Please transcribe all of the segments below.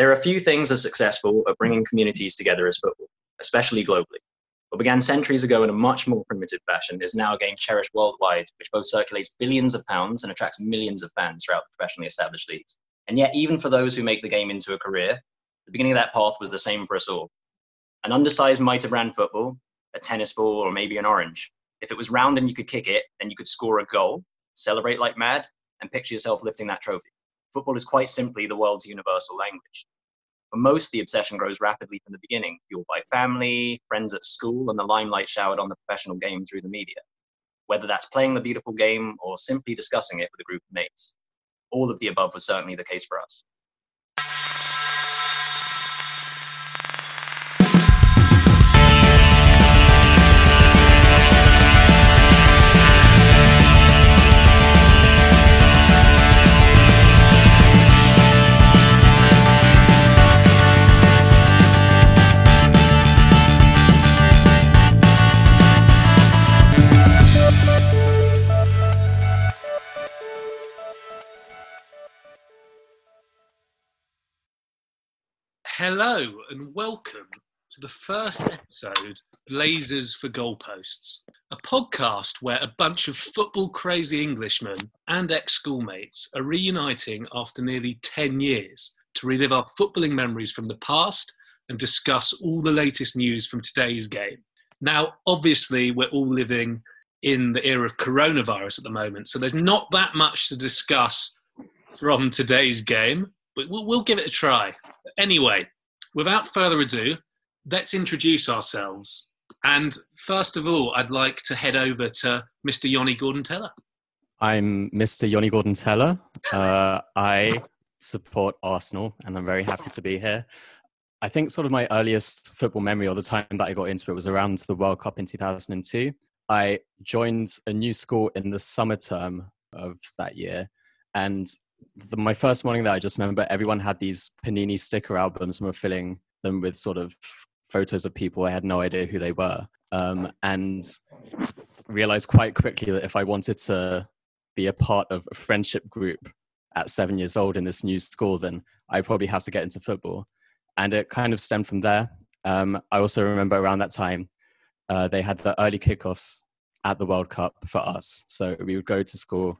There are a few things as successful at bringing communities together as football, especially globally. What began centuries ago in a much more primitive fashion is now a game cherished worldwide, which both circulates billions of pounds and attracts millions of fans throughout the professionally established leagues. And yet, even for those who make the game into a career, the beginning of that path was the same for us all. An undersized mitre brand football, a tennis ball, or maybe an orange. If it was round and you could kick it, then you could score a goal, celebrate like mad, and picture yourself lifting that trophy. Football is quite simply the world's universal language. For most, the obsession grows rapidly from the beginning, fueled by family, friends at school, and the limelight showered on the professional game through the media. Whether that's playing the beautiful game or simply discussing it with a group of mates. All of the above was certainly the case for us. Hello and welcome to the first episode Blazers for Goalposts, a podcast where a bunch of football crazy Englishmen and ex schoolmates are reuniting after nearly 10 years to relive our footballing memories from the past and discuss all the latest news from today's game. Now, obviously, we're all living in the era of coronavirus at the moment, so there's not that much to discuss from today's game, but we'll, we'll give it a try. Anyway, without further ado, let's introduce ourselves. And first of all, I'd like to head over to Mr. Yoni Gordon Teller. I'm Mr. Yoni Gordon Teller. Uh, I support Arsenal and I'm very happy to be here. I think sort of my earliest football memory or the time that I got into it was around the World Cup in 2002. I joined a new school in the summer term of that year. And the, my first morning there, I just remember everyone had these Panini sticker albums and were filling them with sort of photos of people. I had no idea who they were. Um, and realized quite quickly that if I wanted to be a part of a friendship group at seven years old in this new school, then I probably have to get into football. And it kind of stemmed from there. Um, I also remember around that time, uh, they had the early kickoffs at the World Cup for us. So we would go to school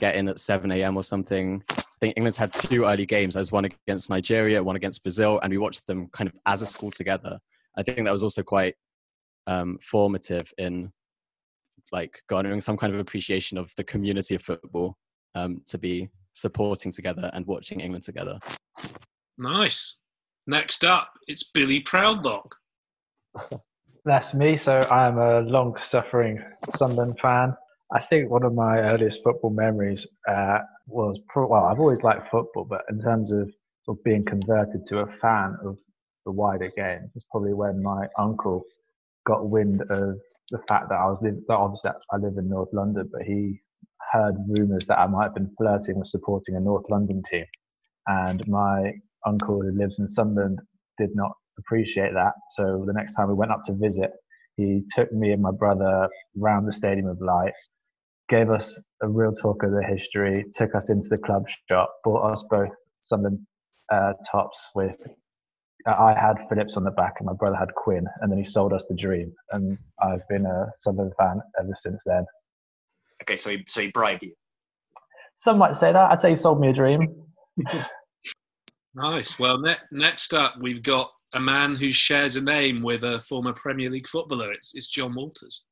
get in at 7 a.m. or something. I think England's had two early games. There's one against Nigeria, one against Brazil, and we watched them kind of as a school together. I think that was also quite um, formative in like garnering some kind of appreciation of the community of football um, to be supporting together and watching England together. Nice. Next up, it's Billy Proudlock. That's me. So I am a long-suffering Sunderland fan. I think one of my earliest football memories uh, was pro- well, I've always liked football, but in terms of sort of being converted to a fan of the wider game, it's probably when my uncle got wind of the fact that I was that obviously I live in North London, but he heard rumours that I might have been flirting with supporting a North London team, and my uncle who lives in Sunderland did not appreciate that. So the next time we went up to visit, he took me and my brother round the Stadium of Light gave us a real talk of the history, took us into the club shop, bought us both some uh, tops with. I had Phillips on the back, and my brother had Quinn, and then he sold us the Dream, and I've been a Southern fan ever since then. Okay, so he so he bribed you. Some might say that. I'd say he sold me a dream. nice. Well, ne- next up, we've got a man who shares a name with a former Premier League footballer. It's, it's John Walters.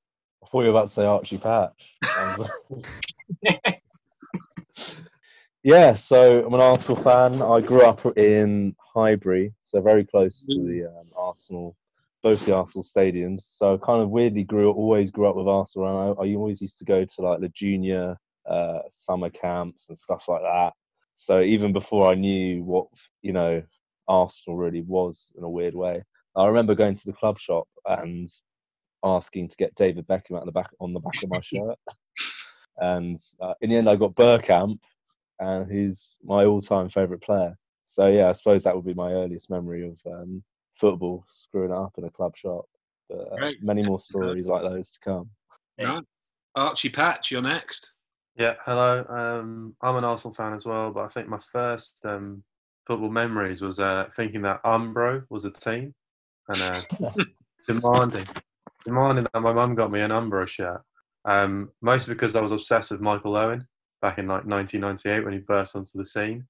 I thought you were about to say Archie Patch. yeah, so I'm an Arsenal fan. I grew up in Highbury, so very close to the um, Arsenal, both the Arsenal stadiums. So I kind of weirdly grew always grew up with Arsenal, and I, I always used to go to like the junior uh, summer camps and stuff like that. So even before I knew what you know Arsenal really was in a weird way, I remember going to the club shop and asking to get David Beckham out the back on the back of my shirt. and uh, in the end, I got Bergkamp, and he's my all-time favourite player. So yeah, I suppose that would be my earliest memory of um, football, screwing up in a club shop. But uh, many more stories like those to come. Right. Archie Patch, you're next. Yeah, hello. Um, I'm an Arsenal fan as well, but I think my first um, football memories was uh, thinking that Umbro was a team and uh, demanding, demanding that my mum got me an Umbro shirt. Um, mostly because I was obsessed with Michael Owen back in like 1998 when he burst onto the scene.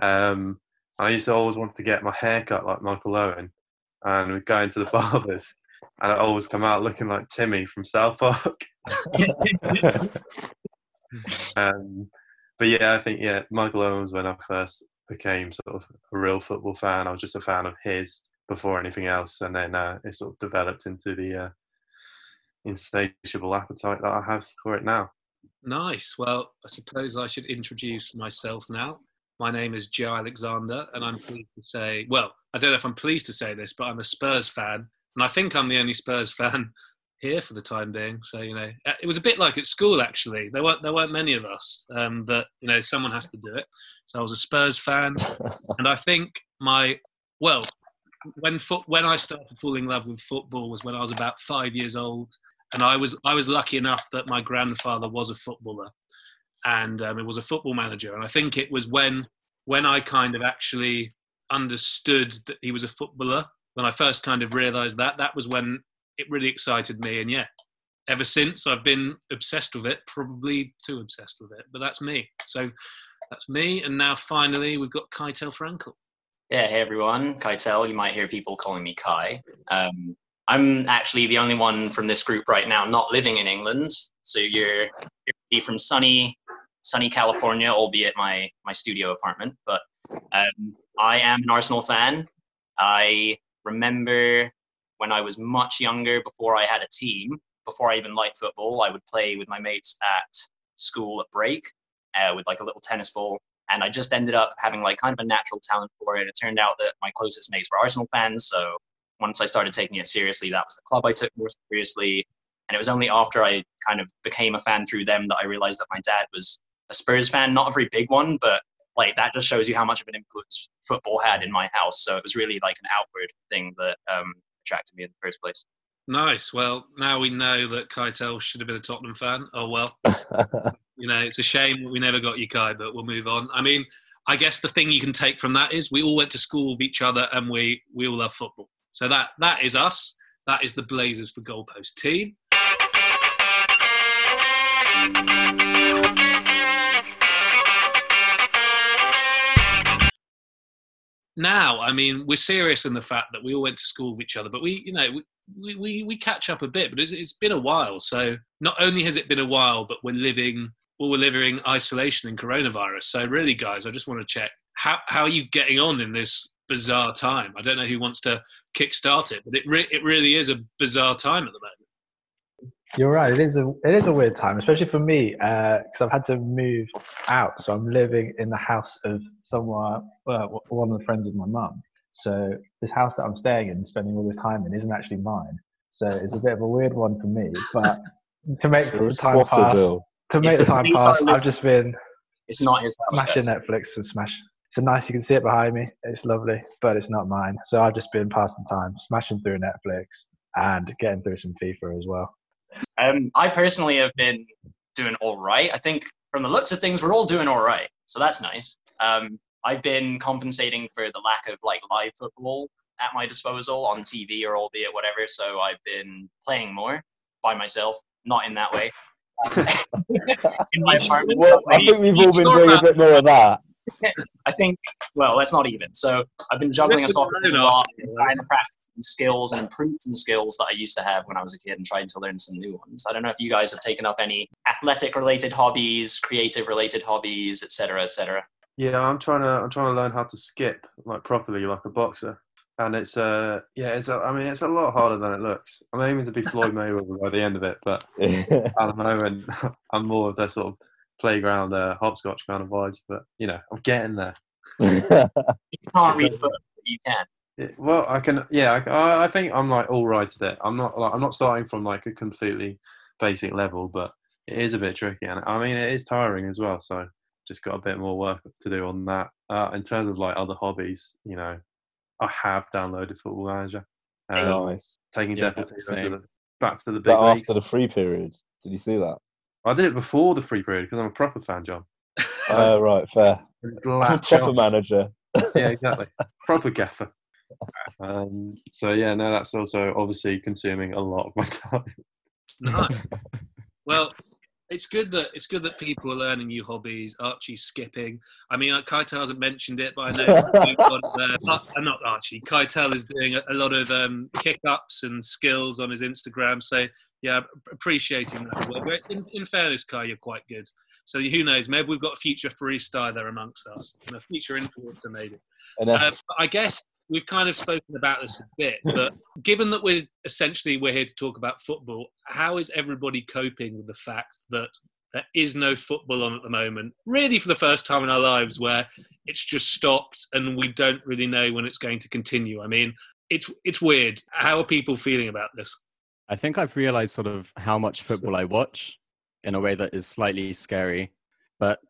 Um, I used to always want to get my hair cut like Michael Owen, and we'd go into the barbers, and I'd always come out looking like Timmy from South Park. um, but yeah, I think yeah, Michael Owen was when I first became sort of a real football fan. I was just a fan of his before anything else, and then uh, it sort of developed into the uh, insatiable appetite that I have for it now. Nice. Well, I suppose I should introduce myself now. My name is Joe Alexander, and I'm pleased to say, well, I don't know if I'm pleased to say this, but I'm a Spurs fan, and I think I'm the only Spurs fan here for the time being. So you know, uh, it was a bit like at school actually. There weren't there weren't many of us, um, but you know, someone has to do it. So I was a Spurs fan, and I think my well, when foot when I started falling in love with football was when I was about five years old, and I was I was lucky enough that my grandfather was a footballer, and um, it was a football manager, and I think it was when when I kind of actually understood that he was a footballer when I first kind of realised that that was when it really excited me, and yeah, ever since I've been obsessed with it, probably too obsessed with it, but that's me. So that's me, and now finally we've got Keitel Frankel. Yeah, hey everyone, Keitel. You might hear people calling me Kai. Um, I'm actually the only one from this group right now not living in England. So you're, from sunny, sunny California, albeit my my studio apartment. But um, I am an Arsenal fan. I remember when I was much younger, before I had a team, before I even liked football, I would play with my mates at school at break uh, with like a little tennis ball. And I just ended up having like kind of a natural talent for it. It turned out that my closest mates were Arsenal fans. So once I started taking it seriously, that was the club I took more seriously. And it was only after I kind of became a fan through them that I realized that my dad was a Spurs fan, not a very big one, but like that just shows you how much of an influence football had in my house. So it was really like an outward thing that um, attracted me in the first place. Nice. Well, now we know that Keitel should have been a Tottenham fan. Oh well. you know, it's a shame we never got you, Kai, but we'll move on. I mean, I guess the thing you can take from that is we all went to school with each other and we we all love football. So that that is us. That is the Blazers for Goalpost team. Now, I mean, we're serious in the fact that we all went to school with each other, but we, you know, we, we, we catch up a bit, but it's, it's been a while. So not only has it been a while, but we're living, well, we're living isolation in coronavirus. So really, guys, I just want to check how, how are you getting on in this bizarre time? I don't know who wants to kickstart it, but it, re- it really is a bizarre time at the moment. You're right. It is a it is a weird time, especially for me, because uh, I've had to move out. So I'm living in the house of someone, well, one of the friends of my mum. So this house that I'm staying in, spending all this time in, isn't actually mine. So it's a bit of a weird one for me. But to make the time pass, to make the time pass, I've just been. It's not his house. Smashing Netflix and smash. It's a nice. You can see it behind me. It's lovely, but it's not mine. So I've just been passing time, smashing through Netflix and getting through some FIFA as well. Um, I personally have been doing all right. I think from the looks of things, we're all doing all right. So that's nice. Um, I've been compensating for the lack of like live football at my disposal on TV or albeit whatever. So I've been playing more by myself, not in that way. in my apartment. Well, I think we've all been doing a bit more of that. I think, well, that's not even. So I've been juggling a soccer a lot and trying to practice some skills and improve some skills that I used to have when I was a kid and trying to learn some new ones. I don't know if you guys have taken up any athletic related hobbies, creative related hobbies, etc., etc. Yeah, I'm trying to I'm trying to learn how to skip like properly like a boxer. And it's uh yeah, it's a, I mean it's a lot harder than it looks. I'm aiming to be Floyd Mayweather by the end of it, but at the moment I'm more of the sort of playground uh, hopscotch kind of vibes. But you know, I'm getting there. you can't read a book, but you can. Yeah, well, I can. Yeah, I, I think I'm like all right at it. I'm not. Like, I'm not starting from like a completely basic level, but it is a bit tricky, and I mean it is tiring as well. So just got a bit more work to do on that. Uh, in terms of like other hobbies, you know, I have downloaded Football Manager. Um, nice. Taking Yeah, Deputy to the, back to the big that after the free period? Did you see that? I did it before the free period because I'm a proper fan, John. Oh, right, fair. It's latch Proper on. manager. yeah, exactly. Proper gaffer. Um, so yeah, no, that's also obviously consuming a lot of my time. No. well, it's good that it's good that people are learning new hobbies. Archie's skipping. I mean, Keitel hasn't mentioned it, but I know you've got, uh, uh, not Archie. Keitel is doing a, a lot of um, kick ups and skills on his Instagram. So yeah, appreciating that work. In, in fairness, Kai, you're quite good. So who knows? Maybe we've got a future freestyler amongst us, and a future influencer maybe. Uh, I guess we've kind of spoken about this a bit, but given that we're essentially we're here to talk about football, how is everybody coping with the fact that there is no football on at the moment? Really, for the first time in our lives, where it's just stopped and we don't really know when it's going to continue. I mean, it's it's weird. How are people feeling about this? I think I've realized sort of how much football I watch in a way that is slightly scary, but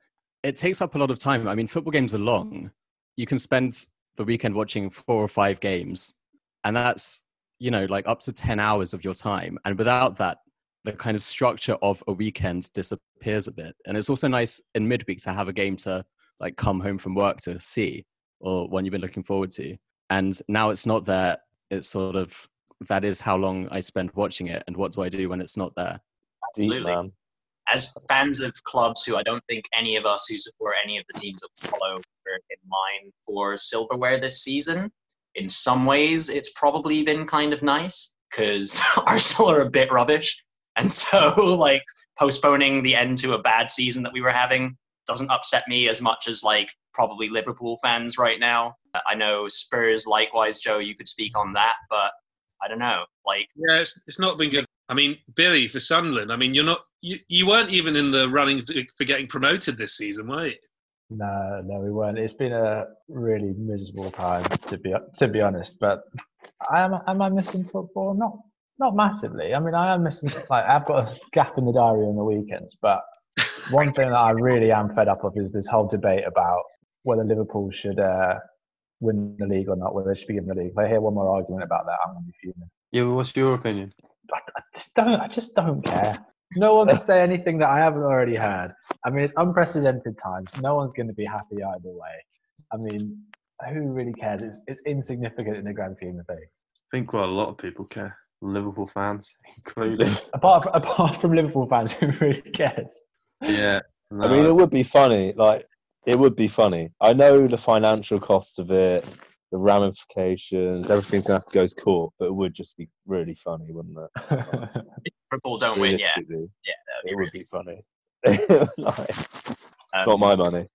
it takes up a lot of time. I mean, football games are long. You can spend the weekend watching four or five games, and that's you know like up to ten hours of your time. And without that, the kind of structure of a weekend disappears a bit. And it's also nice in midweek to have a game to like come home from work to see or one you've been looking forward to. And now it's not there. It's sort of that is how long I spend watching it, and what do I do when it's not there? Absolutely. As fans of clubs who I don't think any of us who support any of the teams that follow were in mind for silverware this season, in some ways it's probably been kind of nice because Arsenal are a bit rubbish. And so, like, postponing the end to a bad season that we were having doesn't upset me as much as, like, probably Liverpool fans right now. I know Spurs, likewise, Joe, you could speak on that, but I don't know. Like, yeah, it's, it's not been good. I mean, Billy for Sunderland. I mean, you're not you, you weren't even in the running for getting promoted this season, were you? No, no, we weren't. It's been a really miserable time to be to be honest. But I am am I missing football? Not not massively. I mean, I am missing like I've got a gap in the diary on the weekends. But one thing that I really am fed up of is this whole debate about whether Liverpool should uh, win the league or not, whether they should be in the league. If I hear one more argument about that, I'm going to be fuming. Yeah, well, what's your opinion? I, I, just don't. I just don't care. No one can say anything that I haven't already heard. I mean, it's unprecedented times. No one's going to be happy either way. I mean, who really cares? It's, it's insignificant in the grand scheme of things. I think quite a lot of people care. Liverpool fans included. apart, from, apart from Liverpool fans, who really cares? Yeah. No. I mean, it would be funny. Like, it would be funny. I know the financial cost of it, the ramifications, everything's gonna have to go to court, but it would just be really funny, wouldn't it? Liverpool don't win, yeah. Yeah, it would be funny. like, um, not my money.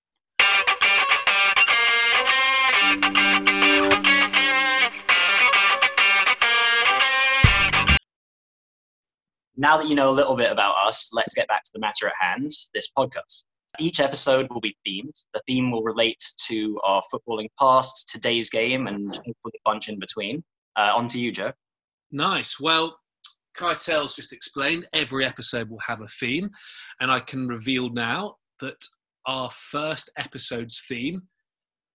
Now that you know a little bit about us, let's get back to the matter at hand this podcast. Each episode will be themed. The theme will relate to our footballing past, today's game, and hopefully a bunch in between. Uh, on to you, Joe. Nice. Well, Keitel's just explained every episode will have a theme, and I can reveal now that our first episode's theme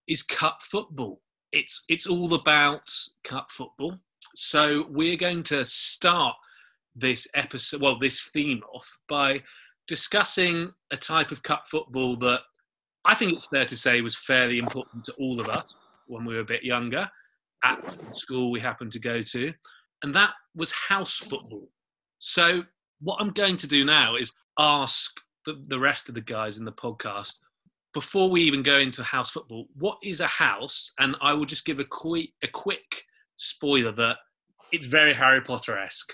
is cup football. It's it's all about cup football. So we're going to start this episode, well, this theme off by discussing a type of cup football that I think it's fair to say was fairly important to all of us when we were a bit younger at school we happened to go to, and that was house football. So, what I'm going to do now is ask the, the rest of the guys in the podcast before we even go into house football, what is a house? And I will just give a quick, a quick spoiler that it's very Harry Potter esque.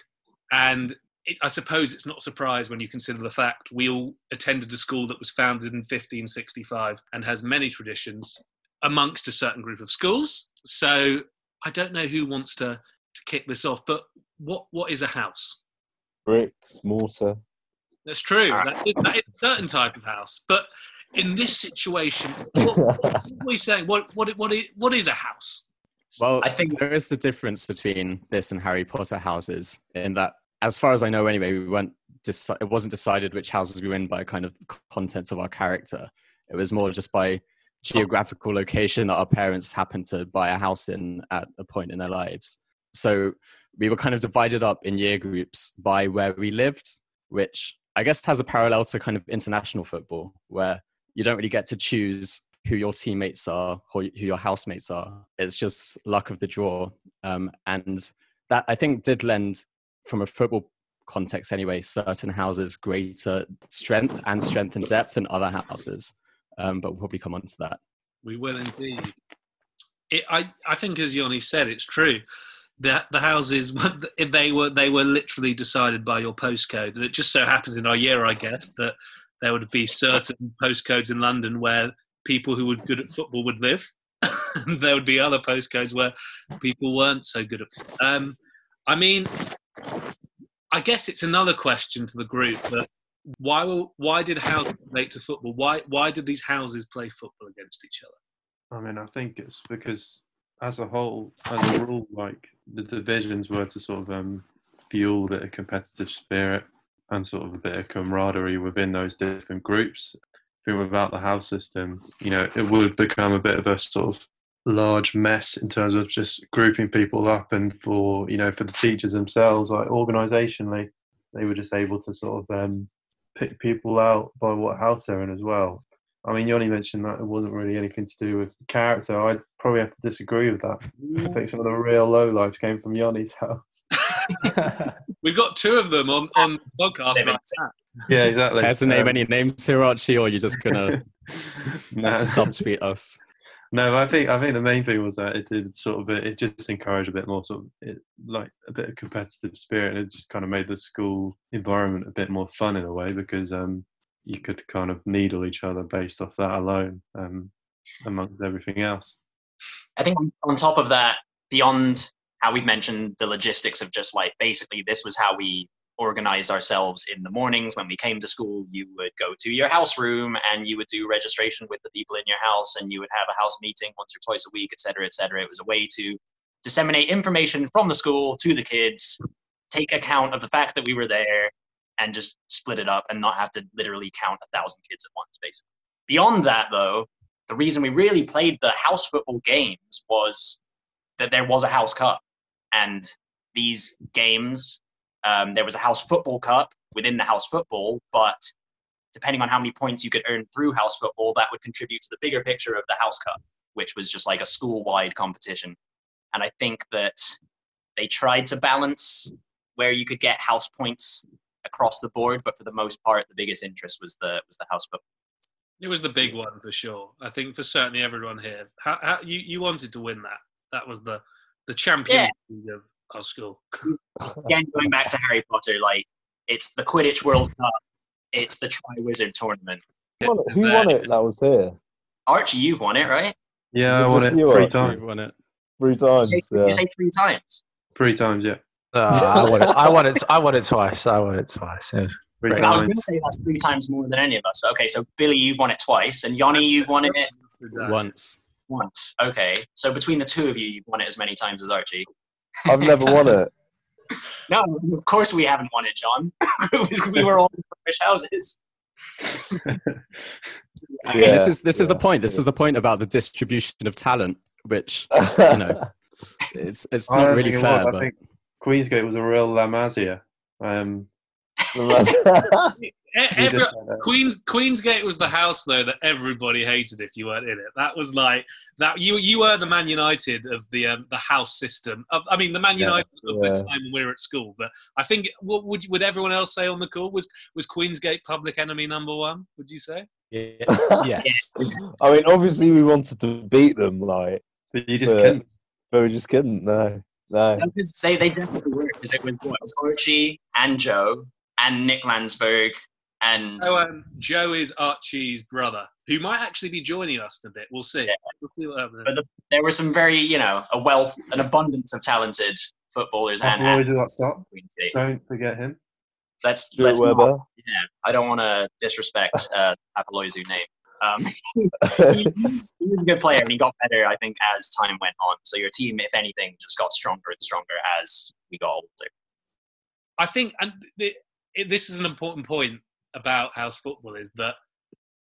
And it, I suppose it's not a surprise when you consider the fact we all attended a school that was founded in 1565 and has many traditions amongst a certain group of schools. So I don't know who wants to, to kick this off, but what, what is a house? Bricks, mortar. That's true. Ah. That is, that is a certain type of house. But in this situation, what, what are you saying? What, what, what, what is a house? Well, I think there is the difference between this and Harry Potter houses in that as far as I know, anyway, we weren't. Deci- it wasn't decided which houses we were in by kind of contents of our character. It was more just by geographical location that our parents happened to buy a house in at a point in their lives. So we were kind of divided up in year groups by where we lived, which I guess has a parallel to kind of international football, where you don't really get to choose who your teammates are or who your housemates are. It's just luck of the draw. Um, and that I think did lend, from a football context anyway, certain houses greater strength and strength and depth than other houses. Um, but we'll probably come on to that. We will indeed. It, I, I think, as Yoni said, it's true. The, the houses they were they were literally decided by your postcode, and it just so happens in our year, I guess, that there would be certain postcodes in London where people who were good at football would live. there would be other postcodes where people weren't so good at. Um, I mean, I guess it's another question to the group that why why did houses relate to football? Why why did these houses play football against each other? I mean, I think it's because as a whole, as a rule, like the divisions were to sort of um, fuel the competitive spirit and sort of a bit of camaraderie within those different groups. I think without the house system, you know, it would become a bit of a sort of large mess in terms of just grouping people up and for you know for the teachers themselves like organizationally they were just able to sort of um, pick people out by what house they're in as well. I mean Yanni mentioned that it wasn't really anything to do with character. I'd probably have to disagree with that. I think some of the real low lives came from Yanni's house. We've got two of them on on podcast. Yeah exactly. Has to name um, any names here archie or you're just gonna no. subtweet us no, I think I think the main thing was that it did sort of it just encouraged a bit more sort of it, like a bit of competitive spirit. and It just kind of made the school environment a bit more fun in a way because um, you could kind of needle each other based off that alone, um, amongst everything else. I think on top of that, beyond how we've mentioned the logistics of just like basically this was how we organized ourselves in the mornings when we came to school. You would go to your house room and you would do registration with the people in your house and you would have a house meeting once or twice a week etc etc it was a way to disseminate information from the school to the kids take account of the fact that we were there and just split it up and not have to literally count a thousand kids at once basically. Beyond that though the reason we really played the house football games was that there was a house cup. And these games um, there was a house football cup within the house football, but depending on how many points you could earn through house football, that would contribute to the bigger picture of the house cup, which was just like a school wide competition. And I think that they tried to balance where you could get house points across the board, but for the most part, the biggest interest was the was the house football. It was the big one for sure. I think for certainly everyone here, how, how, you you wanted to win that. That was the the Champions yeah. Of our school. Again, going back to Harry Potter, like it's the Quidditch World Cup, it's the Triwizard Tournament. Who won it? Who won it that was here? Archie, you've won it, right? Yeah, I won it three times. Won it three times. Did you, say, yeah. you say three times? Three times, yeah. Uh, I won it. I won it. I won it twice. I won it twice. It was I was going to say that's three times more than any of us. Okay, so Billy, you've won it twice, and Yanni, you've won it once. Once. Okay, so between the two of you, you've won it as many times as Archie. I've never won it. No, of course we haven't won it, John. we were all in British houses. yeah, this is this yeah. is the point. This is the point about the distribution of talent, which you know, it's it's not really fair. But... I think Queensgate was a real La Masia. Um, Every, Queens Queensgate was the house though that everybody hated if you weren't in it. That was like that. You you were the Man United of the um, the house system. I mean, the Man United yeah, of yeah. the time when we were at school. But I think what would would everyone else say on the call was was Queensgate public enemy number one? Would you say? Yeah. yeah. I mean, obviously we wanted to beat them, like, but you just but, couldn't. But we just couldn't. No. No. Because they, they definitely were because it was what it was Archie and Joe and Nick Landsberg and so, um, Joe is Archie's brother, who might actually be joining us in a bit. We'll see. Yeah. We'll see what happens. But the, there were some very, you know, a wealth, an abundance of talented footballers. and Don't forget him. Let's, let's not, yeah, I don't want to disrespect uh, Apoloizu name. Um, he's, he's a good player, and he got better, I think, as time went on. So your team, if anything, just got stronger and stronger as we got older. I think, and the, it, this is an important point about house football is that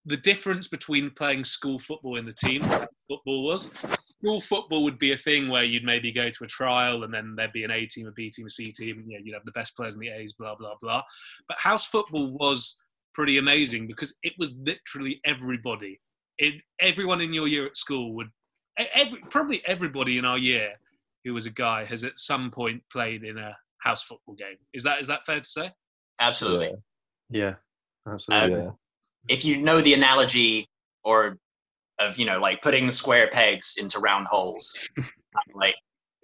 the difference between playing school football in the team football was school football would be a thing where you'd maybe go to a trial and then there'd be an A team, a B team, a C team, and you know, you'd have the best players in the A's, blah blah blah. But house football was pretty amazing because it was literally everybody it, everyone in your year at school would, e- every, probably everybody in our year who was a guy has at some point played in a house football game. Is that is that fair to say? Absolutely. Yeah, absolutely. Um, yeah. if you know the analogy or of you know like putting square pegs into round holes like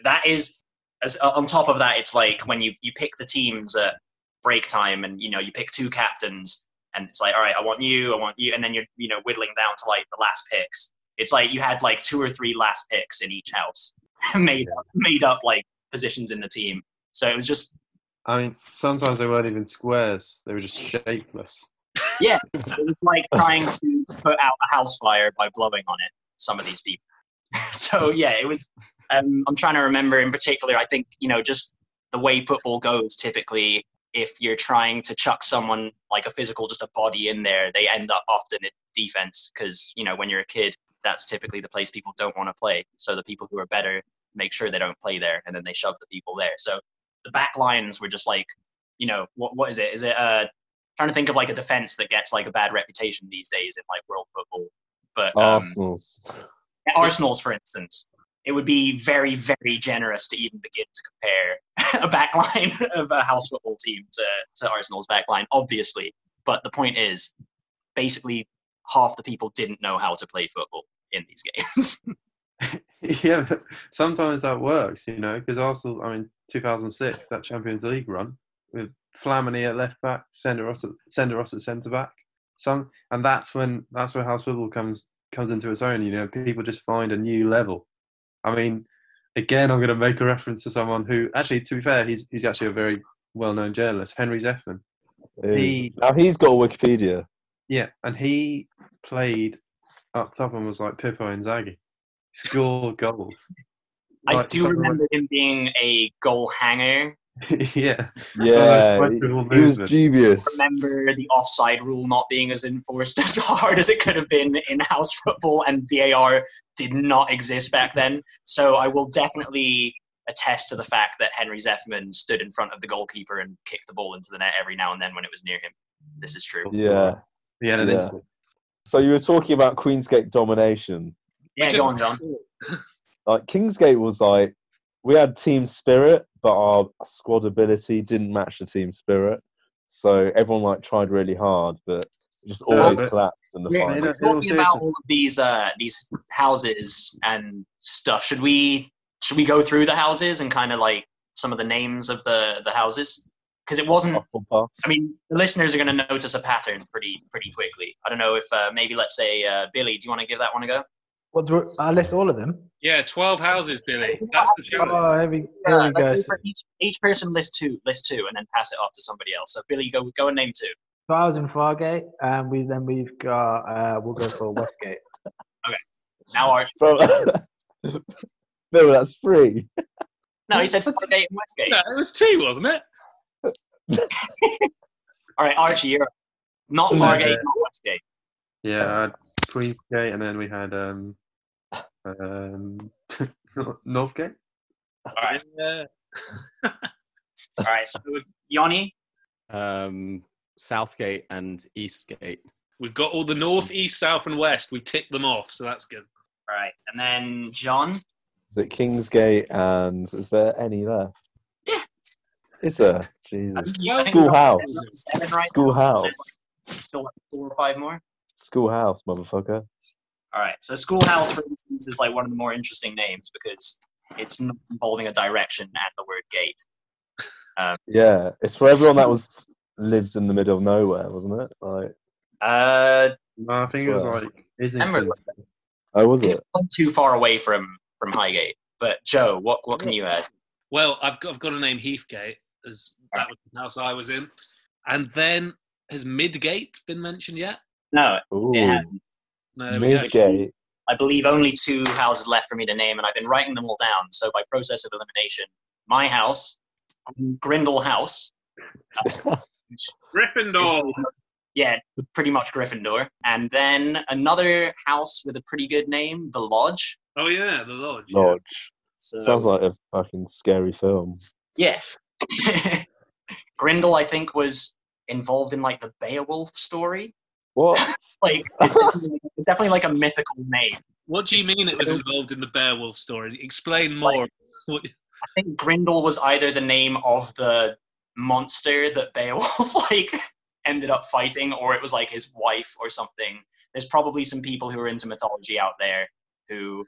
that is as on top of that it's like when you you pick the teams at break time and you know you pick two captains and it's like all right i want you i want you and then you're you know whittling down to like the last picks it's like you had like two or three last picks in each house made up made up like positions in the team so it was just I mean, sometimes they weren't even squares; they were just shapeless. It was like trying to put out a house fire by blowing on it some of these people. So yeah it was um, i'm trying to remember in particular i think you know just the way football goes typically if you're trying to chuck someone like a physical just a body in there they end up often in defense because you know when you're a kid that's typically the place people don't want to play. So the people who are better make sure they don't play there and then they shove the people there. So the back lines were just like you know what, what is it? Is it uh trying to think of like a defense that gets like a bad reputation these days in like world football but um, Arsenal's. Arsenal's, for instance, it would be very, very generous to even begin to compare a backline of a house football team to, to Arsenal's backline, obviously. But the point is, basically, half the people didn't know how to play football in these games. yeah, but sometimes that works, you know, because Arsenal, I mean, 2006, that Champions League run with Flamini at left back, Senderos at, Senderos at centre back. Some, and that's when that's where house football comes comes into its own. You know, people just find a new level. I mean, again, I'm going to make a reference to someone who, actually, to be fair, he's he's actually a very well-known journalist, Henry Zeffman. He- now he's got a Wikipedia. Yeah, and he played up top and was like Pippo and Inzaghi, scored goals. I Like, do someone- remember him being a goal hanger. yeah, Yeah, So he, it's questionable he was movement. dubious. Remember the offside rule not being as enforced as hard as it could have been in house football, and VAR did not exist back then. So I will definitely attest to the fact that Henry Zeffman stood in front of the goalkeeper and kicked the ball into the net every now and then when it was near him. This is true. Yeah. He had an Yeah. instinct. So you were talking about Queensgate domination. Yeah, go on, John. Like Kingsgate was like we had team spirit, but our squad ability didn't match the team spirit. So everyone like tried really hard, but it just always but- collapsed in the We're, final. we're talking about all of these uh, these houses and stuff. Should we should we go through the houses and kind of like some of the names of the the houses? Because it wasn't. I mean, the listeners are going to notice a pattern pretty pretty quickly. I don't know if uh, maybe let's say uh, Billy. Do you want to give that one a go? What do I list all of them? Yeah, 12 houses, Billy. That's the challenge. Oh, here we, here we let's go. go for each each person list two list two and then pass it off to somebody else. So Billy, go go and name two. So I was in Fargate, and we then we've got uh, we'll go for Westgate. Okay, now Arch. Bro, no, that's free. No, he said Fargate and Westgate. No, it was two, wasn't it? All right, Archie, you're not Fargate, not Westgate. Yeah, I had Queensgate, and then we had um, um, Northgate. All right, Yeah. all right. So Yanni, Um, Southgate and Eastgate. We've got all the north, east, south, and west. We ticked them off, so that's good. all right, and then John. Is it Kingsgate and is there any left? Yeah. Is there? Jesus. I Schoolhouse. up to Seven right. Schoolhouse. Like still like four or five more. Schoolhouse, motherfucker. All right. So Schoolhouse, for instance, is like one of the more interesting names because it's not involving a direction and the word gate. Yeah, it's for everyone that was lives in the middle of nowhere, wasn't it? Like, Uh, No, I think it was Well, like Islington. Oh, was it it? wasn't too far away from from Highgate. But Joe, what what can you add? Well, I've got, I've got to name Heathgate, as that was the house I was in. And then, has Midgate been mentioned yet? No, Ooh, it hasn't. No, there we. Midgate. I believe only two houses left for me to name, and I've been writing them all down. So by process of elimination, my house, Grindle House, which uh, Gryffindor. yeah, pretty much Gryffindor, and then another house with a pretty good name, the Lodge. Oh, yeah, the Lodge. yeah. Lodge. So, Sounds like a fucking scary film. yes, Grindle, I think, was involved in like the Beowulf story. What? Like it's definitely, it's definitely like a mythical name. What do you mean it was involved in the Beowulf story? Explain more. What- I think Grindel was either the name of the monster that Beowulf like ended up fighting, or it was like his wife or something. There's probably some people who are into mythology out there who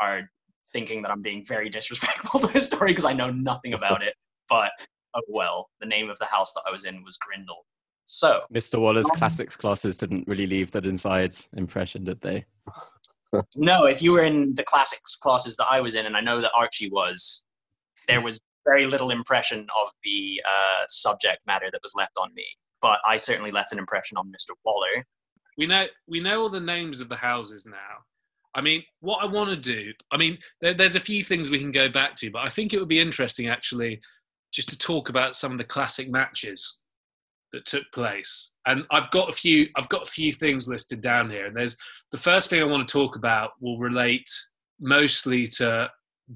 are thinking that I'm being very disrespectful to this story because I know nothing about it. But oh well, the name of the house that I was in was Grindel. So Mr. Waller's Um, classics classes didn't really leave that inside impression, did they? no, if you were in the classics classes that I was in, and I know that Archie was, there was very little impression of the uh, subject matter that was left on me. But I certainly left an impression on Mr. Waller. we know we know all the names of the houses now. I mean, what I want to do, I mean, there, there's a few things we can go back to, but I think it would be interesting actually just to talk about some of the classic matches that took place. And I've got a few, I've got a few things listed down here. And there's the first thing I want to talk about will relate mostly to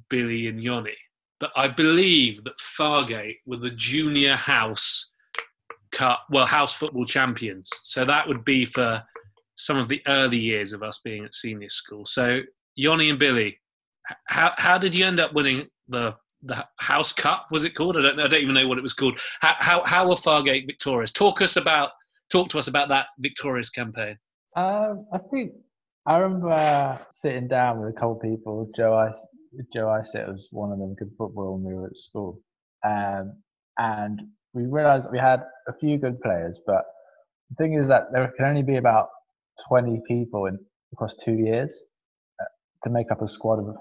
Billy and Yoni. But I believe that Fargate were the junior house cup, well, house football champions. So that would be for some of the early years of us being at senior school. So, Yoni and Billy, how how did you end up winning the the House Cup? Was it called? I don't I don't even know what it was called. How how, how were Fargate victorious? Talk us about talk to us about that victorious campaign. Um, I think I remember uh, sitting down with a couple of people. Joe I Joe Isett was one of them. Good football when we were at school, um, and we realised we had a few good players. But the thing is that there can only be about twenty people in across two years uh, to make up a squad of.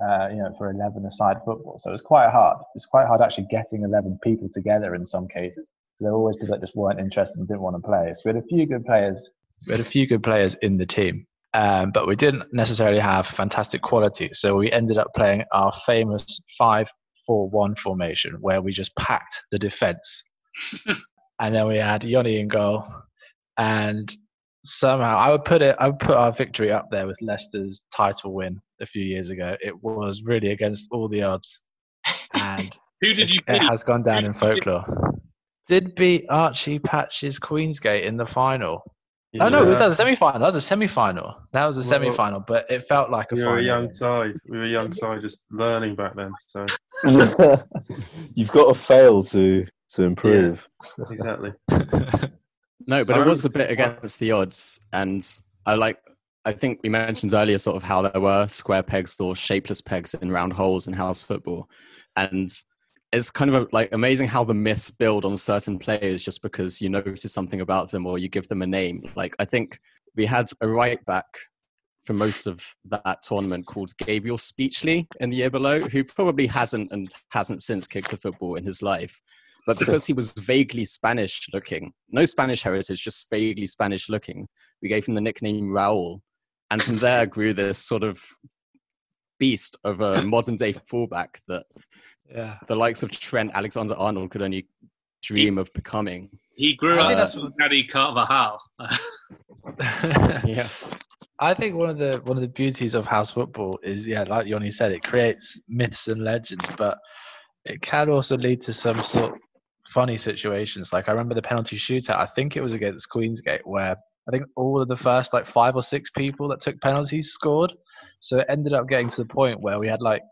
Uh, you know, for 11 aside football. So it was quite hard. It's quite hard actually getting 11 people together in some cases. There were always people that just weren't interested and didn't want to play. So we had a few good players we had a few good players in the team, um, but we didn't necessarily have fantastic quality. So we ended up playing our famous 5 4 1 formation where we just packed the defense. and then we had Yoni in goal. And somehow I would put it, I would put our victory up there with Leicester's title win a few years ago. It was really against all the odds. And Who did you it beat? has gone down in folklore. Did beat Archie Patches Queensgate in the final. Oh no, it was that was a semi-final. That was a semi-final. That was a Well, semi-final, but it felt like a We final. were a young side. We were a young side, just learning back then. So You've got to fail to to improve. exactly. No, but it was a bit against the odds, and I like. I think we mentioned earlier sort of how there were square pegs or shapeless pegs in round holes in house football, and it's kind of like amazing how the myths build on certain players just because you notice something about them or you give them a name. Like I think we had a right back for most of that tournament called Gabriel Speechley in the year below, who probably hasn't and hasn't since kicked a football in his life. But because he was vaguely Spanish looking, no Spanish heritage, just vaguely Spanish looking, we gave him the nickname Raul. And from there grew this sort of beast of a modern day fullback that yeah. the likes of Trent Alexander Arnold could only dream of becoming. He grew I think up that's with Paddy Carvajal. Yeah. I think one of the one of the beauties of house football is yeah, like Yoni said, it creates myths and legends, but it can also lead to some sort of funny situations. Like I remember the penalty shootout. I think it was against Queensgate where I think all of the first like five or six people that took penalties scored. So it ended up getting to the point where we had like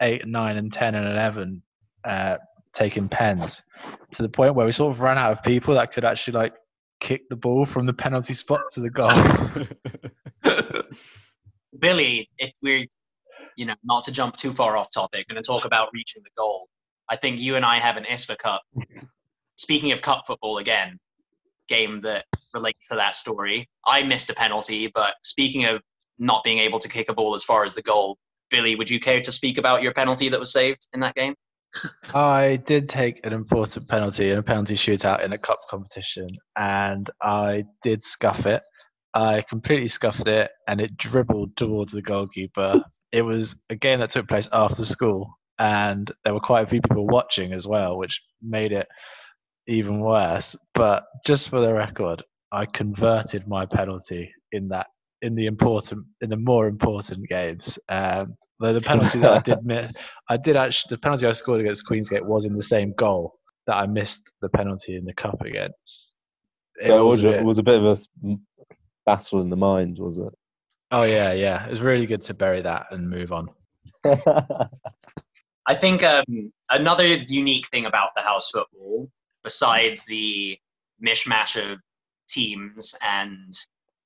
eight, nine, and ten and eleven uh, taking pens to the point where we sort of ran out of people that could actually like kick the ball from the penalty spot to the goal. Billy, if we're, you know, not to jump too far off topic, going to talk about reaching the goal. I think you and I have an ISFA Cup. Speaking of cup football again, game that relates to that story. I missed a penalty, but speaking of not being able to kick a ball as far as the goal, Billy, would you care to speak about your penalty that was saved in that game? I did take an important penalty in a penalty shootout in a cup competition, and I did scuff it. I completely scuffed it, and it dribbled towards the goalkeeper. It was a game that took place after school, and there were quite a few people watching as well, which made it even worse. But just for the record, I converted my penalty in that in the important in the more important games. Um, though the penalty that I did miss, I did actually the penalty I scored against Queensgate was in the same goal that I missed the penalty in the cup against. it So was was, a a, bit- it was a bit of a battle in the mind, was it? oh yeah, yeah. It was really good to bury that and move on. I think um, another unique thing about the house football, besides the mishmash of teams and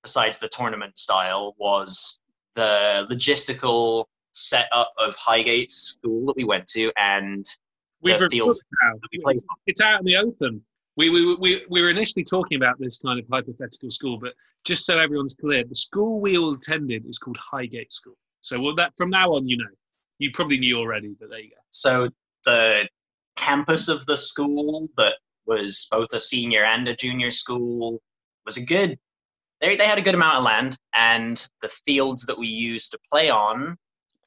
besides the tournament style, was the logistical setup of Highgate School that we went to and We've the fields that we played on. It's out in the open. We, we, we, we were initially talking about this kind of hypothetical school, but just so everyone's clear, the school we all attended is called Highgate School. So well, that from now on, you know. You probably knew already, but there you go. So the campus of the school that was both a senior and a junior school was a good. They they had a good amount of land, and the fields that we used to play on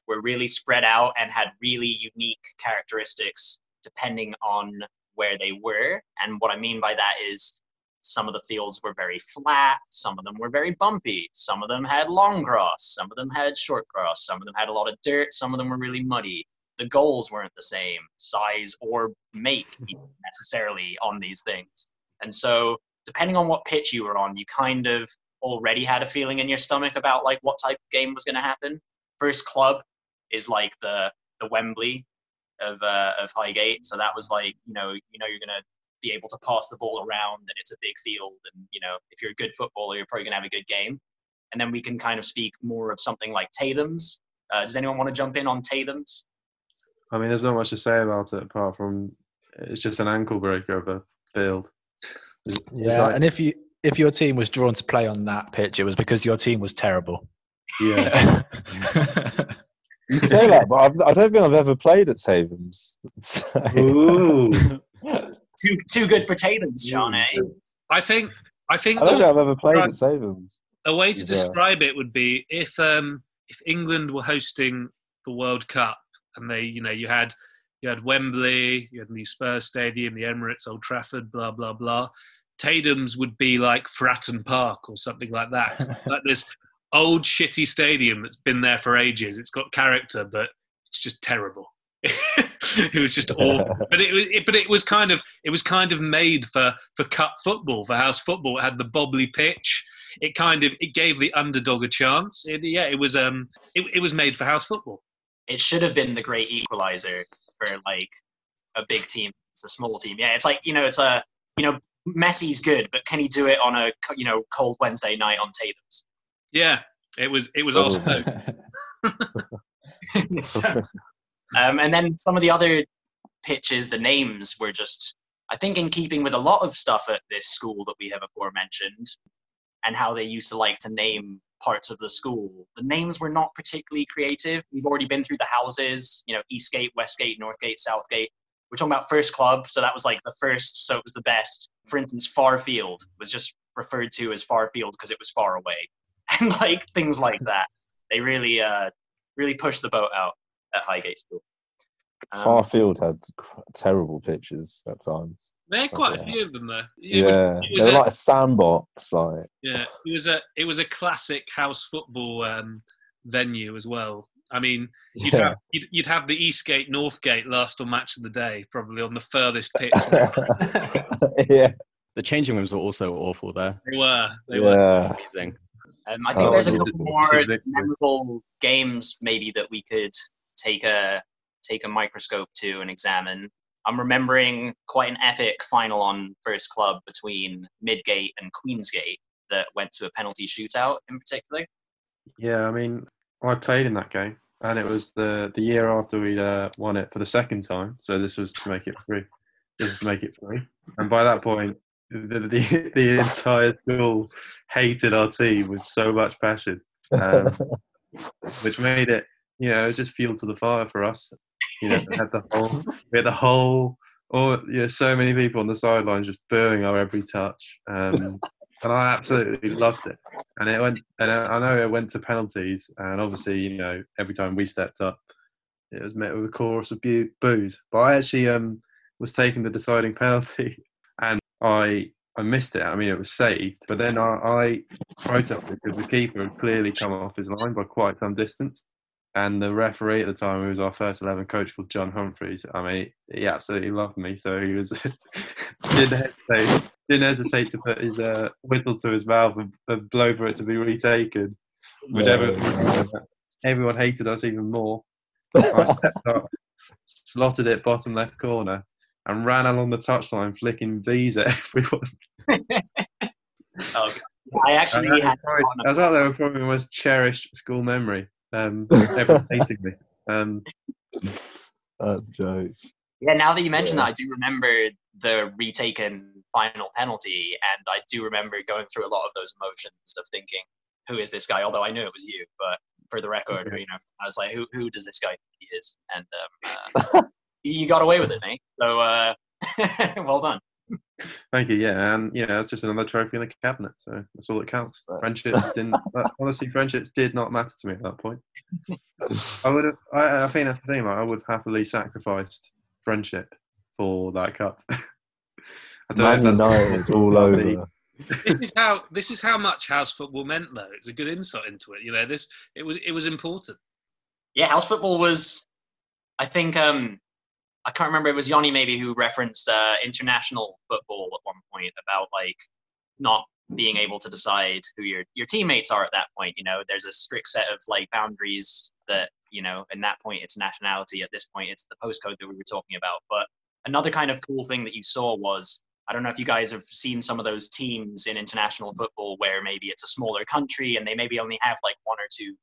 were really spread out and had really unique characteristics depending on where they were. And what I mean by that is some of the fields were very flat, some of them were very bumpy, some of them had long grass, some of them had short grass, some of them had a lot of dirt, some of them were really muddy. The goals weren't the same size or make necessarily on these things. And so, depending on what pitch you were on, you kind of already had a feeling in your stomach about like what type of game was going to happen. First club is like the the Wembley of uh, of Highgate, so that was like you know you know you're going to be able to pass the ball around and it's a big field and you know if you're a good footballer you're probably going to have a good game and then we can kind of speak more of something like tatum's uh, does anyone want to jump in on tatum's I mean, there's not much to say about it apart from it's just an ankle breaker of a field. It's- it's Yeah, like- and if you if your team was drawn to play on that pitch, it was because your team was terrible. yeah. you say that, but I've, I don't think I've ever played at Savens. So- Ooh. Too too good for tatum's john eh I think I think I don't the, think I've ever played at Savens. a way to Yeah. describe it would be if um, if England were hosting the World Cup and they you know you had you had Wembley, you had the Spurs Stadium, the Emirates, Old Trafford, blah blah blah. Tatum's would be like Fratton Park or something like that. like this old shitty stadium that's been there for ages. It's got character, but it's just terrible. It was just awful. But it, was- it but it was kind of it was kind of made for for cup football, for house football. It had the bobbly pitch. It kind of it gave the underdog a chance. It, yeah, it was um it, it was made for house football. it should have been the great equalizer for like a big team it's a small team yeah it's like you know it's a you know Messi's good, but can he do it on a you know cold Wednesday night on Tatum's? Yeah, it was it was awesome. So, um, and then some of the other pitches, the names were just, I think, in keeping with a lot of stuff at this school that we have aforementioned, and how they used to like to name parts of the school. The names were not particularly creative. We've already been through the houses, you know, Eastgate, Westgate, Northgate, Southgate. We're talking about first club, so that was like the first, so it was the best. For instance, Far Field was just referred to as Far Field because it was far away, and like things like that. They really, uh, really pushed the boat out at Highgate School. Um, Farfield had cr- terrible pitches at times. there are quite a few of them there. Yeah, it was they were a- like a sandbox. Like Yeah, it was a it was a classic house football um, venue as well. I mean, you'd yeah. have you'd, you'd have the Eastgate Northgate last on match of the day, probably on the furthest pitch. yeah, The changing rooms were also awful there. they were, they were. Amazing. Um, I think Oh, there's a couple more memorable games maybe that we could take a take a microscope to and examine. I'm remembering quite an epic final on first club between Midgate and Queensgate that went to a penalty shootout in particular. Yeah, I mean, I played in that game, and it was the the year after we uh, won it for the second time. So this was to make it free. This was to make it free. And by that point, the the, the entire school hated our team with so much passion, um, which made it, you know, it was just fuel to the fire for us. You know, we had the whole, we had the whole, or you know, so many people on the sidelines just booing our every touch. Um, and I absolutely loved it and it went and I know it went to penalties and obviously you know every time we stepped up it was met with a chorus of bu- boos but I actually um was taking the deciding penalty and I I missed it I mean it was saved but then I, I protested because the keeper had clearly come off his line by quite some distance and the referee at the time who was our first 11 coach called John Humphreys I mean he absolutely loved me so he was didn't hesitate didn't hesitate to put his uh, whistle to his mouth and, and blow for it to be retaken. Whichever Yeah. everyone hated us even more. I stepped up, slotted it bottom left corner, and ran along the touchline flicking V's at everyone. Oh, I actually And that had was probably- one of I was out there with probably my most cherished school memory. Um, everyone hating me. Um, That's a joke. Yeah, now that you mention Yeah. that, I do remember the retaken final penalty, and I do remember going through a lot of those emotions of thinking, "Who is this guy?" Although I knew it was you, but for the record, Okay. you know, I was like, "Who who does this guy think he is?" And um, uh, you got away with it, mate. So uh, well done. Thank you. Yeah, and you know, it's just another trophy in the cabinet, so that's all that counts. Right. Friendships didn't. honestly, friendships did not matter to me at that point. I would have. I, I think that's the thing. Like, I would have happily sacrificed friendship for that cup. I Man if that's- United all over. this is how this is how much house football meant, though. It's a good insight into it. You know, this it was it was important. Yeah, house football was. I think um, I can't remember. It was Yanni maybe who referenced uh, international football at one point about like not being able to decide who your your teammates are at that point. You know, there's a strict set of like boundaries that you know. In that point, it's nationality. At this point, it's the postcode that we were talking about. But another kind of cool thing that you saw was I don't know if you guys have seen some of those teams in international football where maybe it's a smaller country and they maybe only have like one or two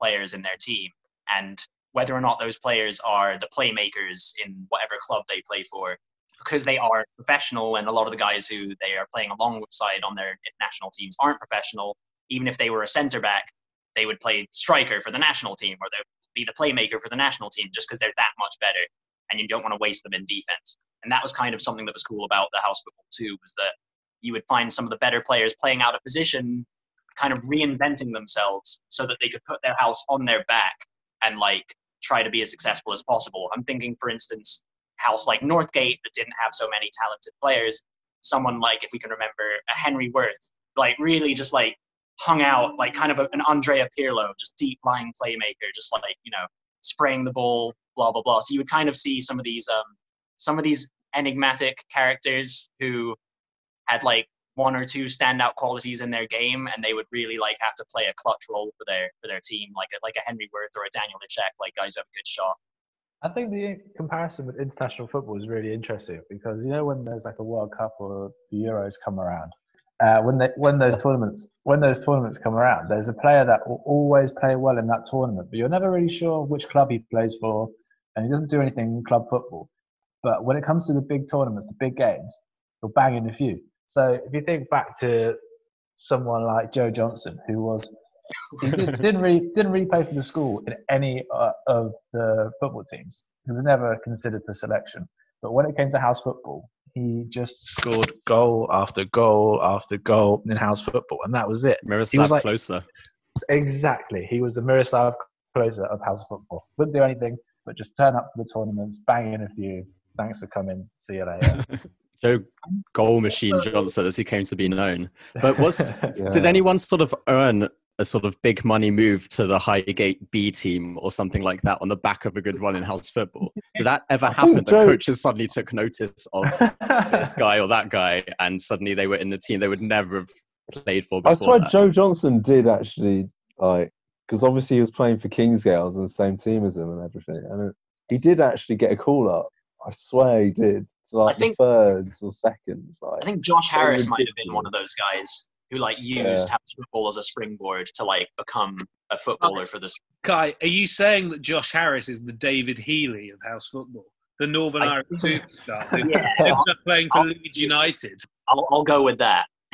players in their team and whether or not those players are the playmakers in whatever club they play for because they are professional and a lot of the guys who they are playing alongside on their national teams aren't professional. Even if they were a center back they would play striker for the national team or they would be the playmaker for the national team just because they're that much better and you don't want to waste them in defense. And that was kind of something that was cool about the house football too was that you would find some of the better players playing out of position kind of reinventing themselves so that they could put their house on their back and like try to be as successful as possible. I'm thinking for instance house like northgate that didn't have so many talented players. Someone like if we can remember a henry worth like really just like hung out like kind of a, an andrea pirlo just deep lying playmaker just like you know spraying the ball blah blah blah. So you would kind of see some of these um some of these enigmatic characters who had like one or two standout qualities in their game and they would really like have to play a clutch role for their for their team like a, like a Henry Worth or a Daniel Lechek like guys who have a good shot I think the comparison with international football is really interesting because you know when there's like a World Cup or the Euros come around, uh, when they when those tournaments when those tournaments come around, there's a player that will always play well in that tournament, but you're never really sure which club he plays for, and he doesn't do anything in club football. But when it comes to the big tournaments, the big games, he'll bang in a few. So if you think back to someone like Joe Johnson, who was he did, didn't really didn't really play for the school in any uh, of the football teams. He was never considered for selection. But when it came to house football, he just scored goal after goal after goal in house football, and that was it. Miroslav like- Klose. Exactly, he was the Miroslav Klose of house football. Wouldn't do anything but just turn up for the tournaments, bang in a few. Thanks for coming. See you later. Joe Goal Machine Johnson, as he came to be known. But was did anyone sort of earn a sort of big money move to the Highgate B team or something like that on the back of a good run in house football? Did that ever happen? That coaches suddenly took notice of this guy or that guy, and suddenly they were in the team they would never have played for I before. swear that. Joe Johnson did actually like because obviously he was playing for Kingsgate, I was the same team as him and everything, and it, he did actually get a call up. I swear he did. To like I think- thirds or seconds. Like I think Josh So Harris might have been one of those guys who like used Yeah. house football as a springboard to like become a footballer for this Kai, are you saying that Josh Harris is the David Healy of house football, the Northern I- Irish superstar who yeah ended up playing for I'll- Leeds United? I'll, I'll go with that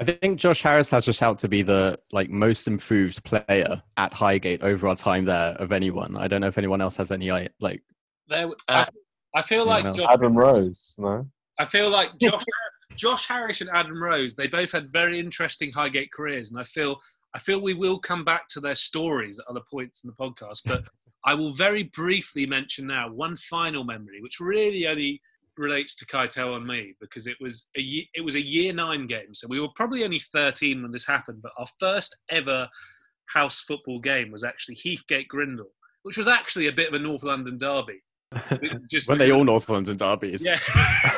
I think Josh Harris has just out to be the like most improved player at Highgate over our time there of anyone. I don't know if anyone else has any i- like. There, Uh, I, I feel like anyone else? Josh, Adam Rose, no. I feel like Josh, Josh Harris and Adam Rose. They both had very interesting Highgate careers, and I feel I feel we will come back to their stories at other points in the podcast. But I will very briefly mention now one final memory, which really only relates to Kaito and me because it was a ye- it was a year nine game, so we were probably only thirteen when this happened. But our first ever house football game was actually Heathgate Grindle, which was actually a bit of a North London derby. Just When they all North London derbies. yeah,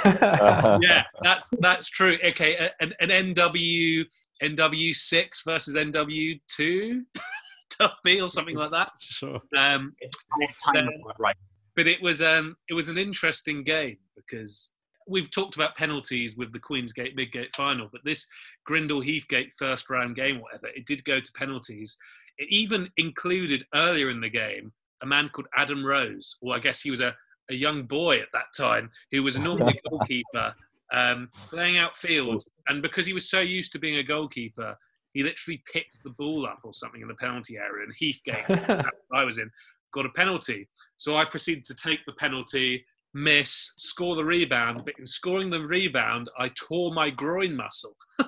yeah, that's that's true. Okay, a- an, an NW NW six versus NW two derby or something like that. Sure. Um, It's time right. but it was um it was an interesting game because we've talked about penalties with the Queensgate Midgate final, but this Grindle Heathgate first round game, whatever, it did go to penalties. It even included earlier in the game a man called Adam Rose, or I guess he was a, a young boy at that time who was normally a goalkeeper um, playing outfield, and because he was so used to being a goalkeeper, he literally picked the ball up or something in the penalty area, and Heathgate I was in got a penalty. So I proceeded to take the penalty, miss, score the rebound. But in scoring the rebound, I tore my groin muscle.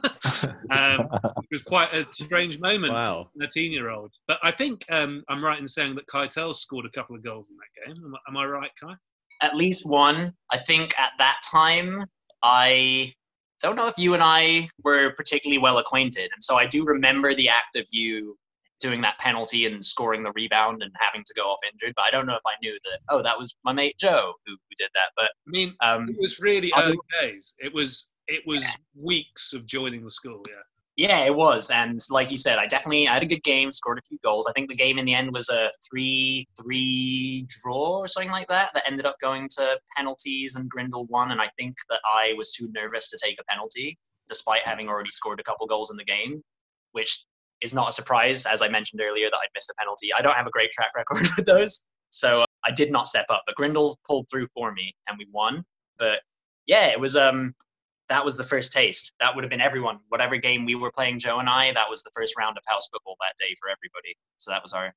um, it was quite a strange moment Wow. for a 13 year old. But I think um, I'm right in saying that Keitel scored a couple of goals in that game. Am, I- am I right, Kai? At least one. I think at that time, I don't know if you and I were particularly well acquainted. And so I do remember the act of you doing that penalty and scoring the rebound and having to go off injured. But I don't know if I knew that, oh, that was my mate Joe who, who did that. But I mean, um, it was really early days. It was it was weeks of joining the school. Yeah. Yeah, it was, and like you said, I definitely I had a good game, scored a few goals. I think the game in the end was a three-three draw or something like that. That ended up going to penalties, and Grindle won. And I think that I was too nervous to take a penalty, despite having already scored a couple goals in the game, which is not a surprise, as I mentioned earlier that I'd missed a penalty. I don't have a great track record with those, so uh, I did not step up. But Grindel pulled through for me, and we won. But yeah, it was um that was the first taste. That would have been everyone. Whatever game we were playing, Joe and I, that was the first round of house football that day for everybody. So that was our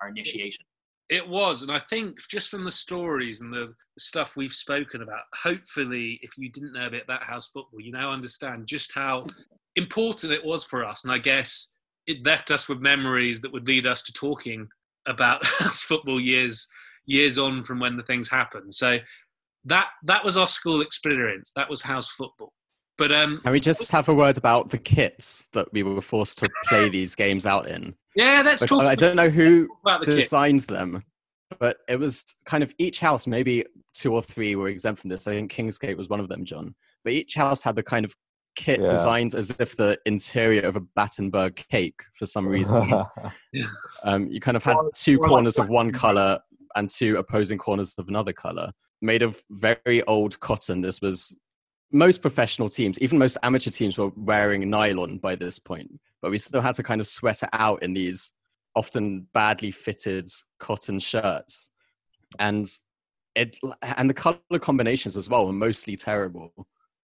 our initiation. It was, and I think just from the stories and the stuff we've spoken about, hopefully, if you didn't know a bit about house football, you now understand just how important it was for us. And I guess it left us with memories that would lead us to talking about house football years years on from when the things happened. So that that was our school experience. That was house football. But um, Can we just have a word about the kits that we were forced to play these games out in? yeah, let's talk I don't know who the kit. designed them, but it was kind of each house, maybe two or three were exempt from this. I think Kingsgate was one of them, John. But each house had the kind of kit Yeah. designed as if the interior of a Battenberg cake for some reason. um, you kind of had two corners of one color and two opposing corners of another color, made of very old cotton. This was most professional teams, even most amateur teams, were wearing nylon by this point, but we still had to kind of sweat it out in these often badly fitted cotton shirts, and it and the color combinations as well were mostly terrible,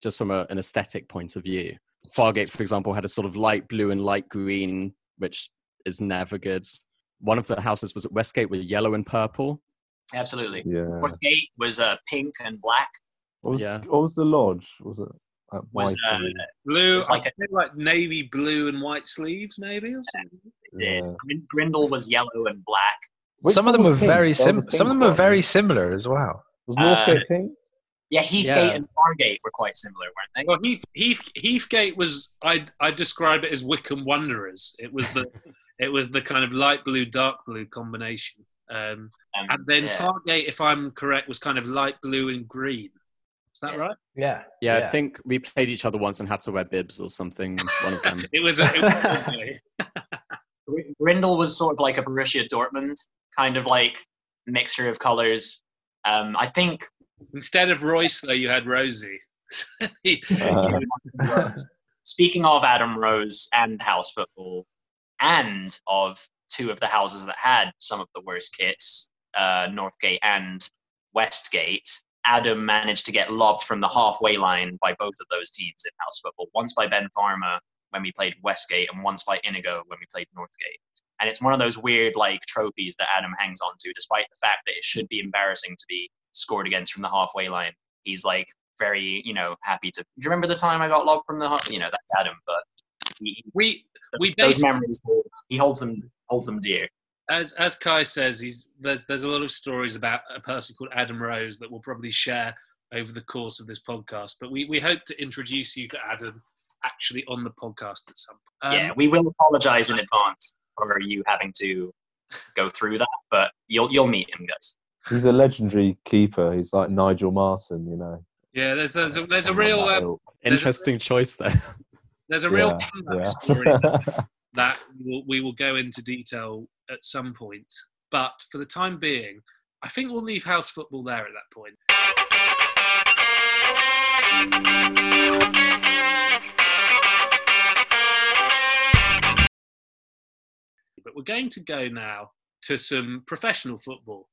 just from a, an aesthetic point of view. Fargate, for example, had a sort of light blue and light green, which is never good. One of the houses was at Westgate with yellow and purple. Absolutely. yeah. Northgate was uh, pink and black. What was, Yeah. what was the lodge? Was it? at Was uh, blue, was like like, like navy blue and white sleeves, maybe or something. it did. Yeah. Grindle was yellow and black. Which some of them were pink? very There was a sim. Some of them were very similar as well. Was Uh, Northgate pink? Yeah, Heathgate Yeah. and Fargate were quite similar, weren't they? Well, Heath, Heath, Heathgate was I I describe it as Wycombe Wanderers. It was the it was the kind of light blue dark blue combination. Um, Um, and then yeah. Fargate, if I'm correct, was kind of light blue and green. Is that right? Yeah. Yeah, I think we played each other once and had to wear bibs or something. One of them. It was. A, it was lovely. Grindle was sort of like a Borussia Dortmund, kind of like mixture of colors. Um, I think Instead of Reus, though, you had Rosie. Uh, Rose. Speaking of Adam Rose and house football, and of two of the houses that had some of the worst kits, uh, Northgate and Westgate, Adam managed to get lobbed from the halfway line by both of those teams in house football. Once by Ben Farmer when we played Westgate, and once by Inigo when we played Northgate. And it's one of those weird like trophies that Adam hangs on to, despite the fact that it should be embarrassing to be scored against from the halfway line. He's like very, you know, happy to. Do you remember the time I got lobbed from the, you know, that's Adam, but he, he- we we those memories, he holds them, holds them dear. as as Kai says, he's there's there's a lot of stories about a person called Adam Rose that we'll probably share over the course of this podcast. But we, we hope to introduce you to Adam actually on the podcast at some point. Um, yeah, we will apologize in advance for you having to go through that, but you'll you'll meet him, guys. He's a legendary keeper. He's like Nigel Martyn, you know. Yeah, there's there's a, there's a real that um, ilk. Interesting choice there. there's a real Yeah, yeah. story that we will, we will go into detail at some point. But for the time being, I think we'll leave house football there at that point. But we're going to go now to some professional football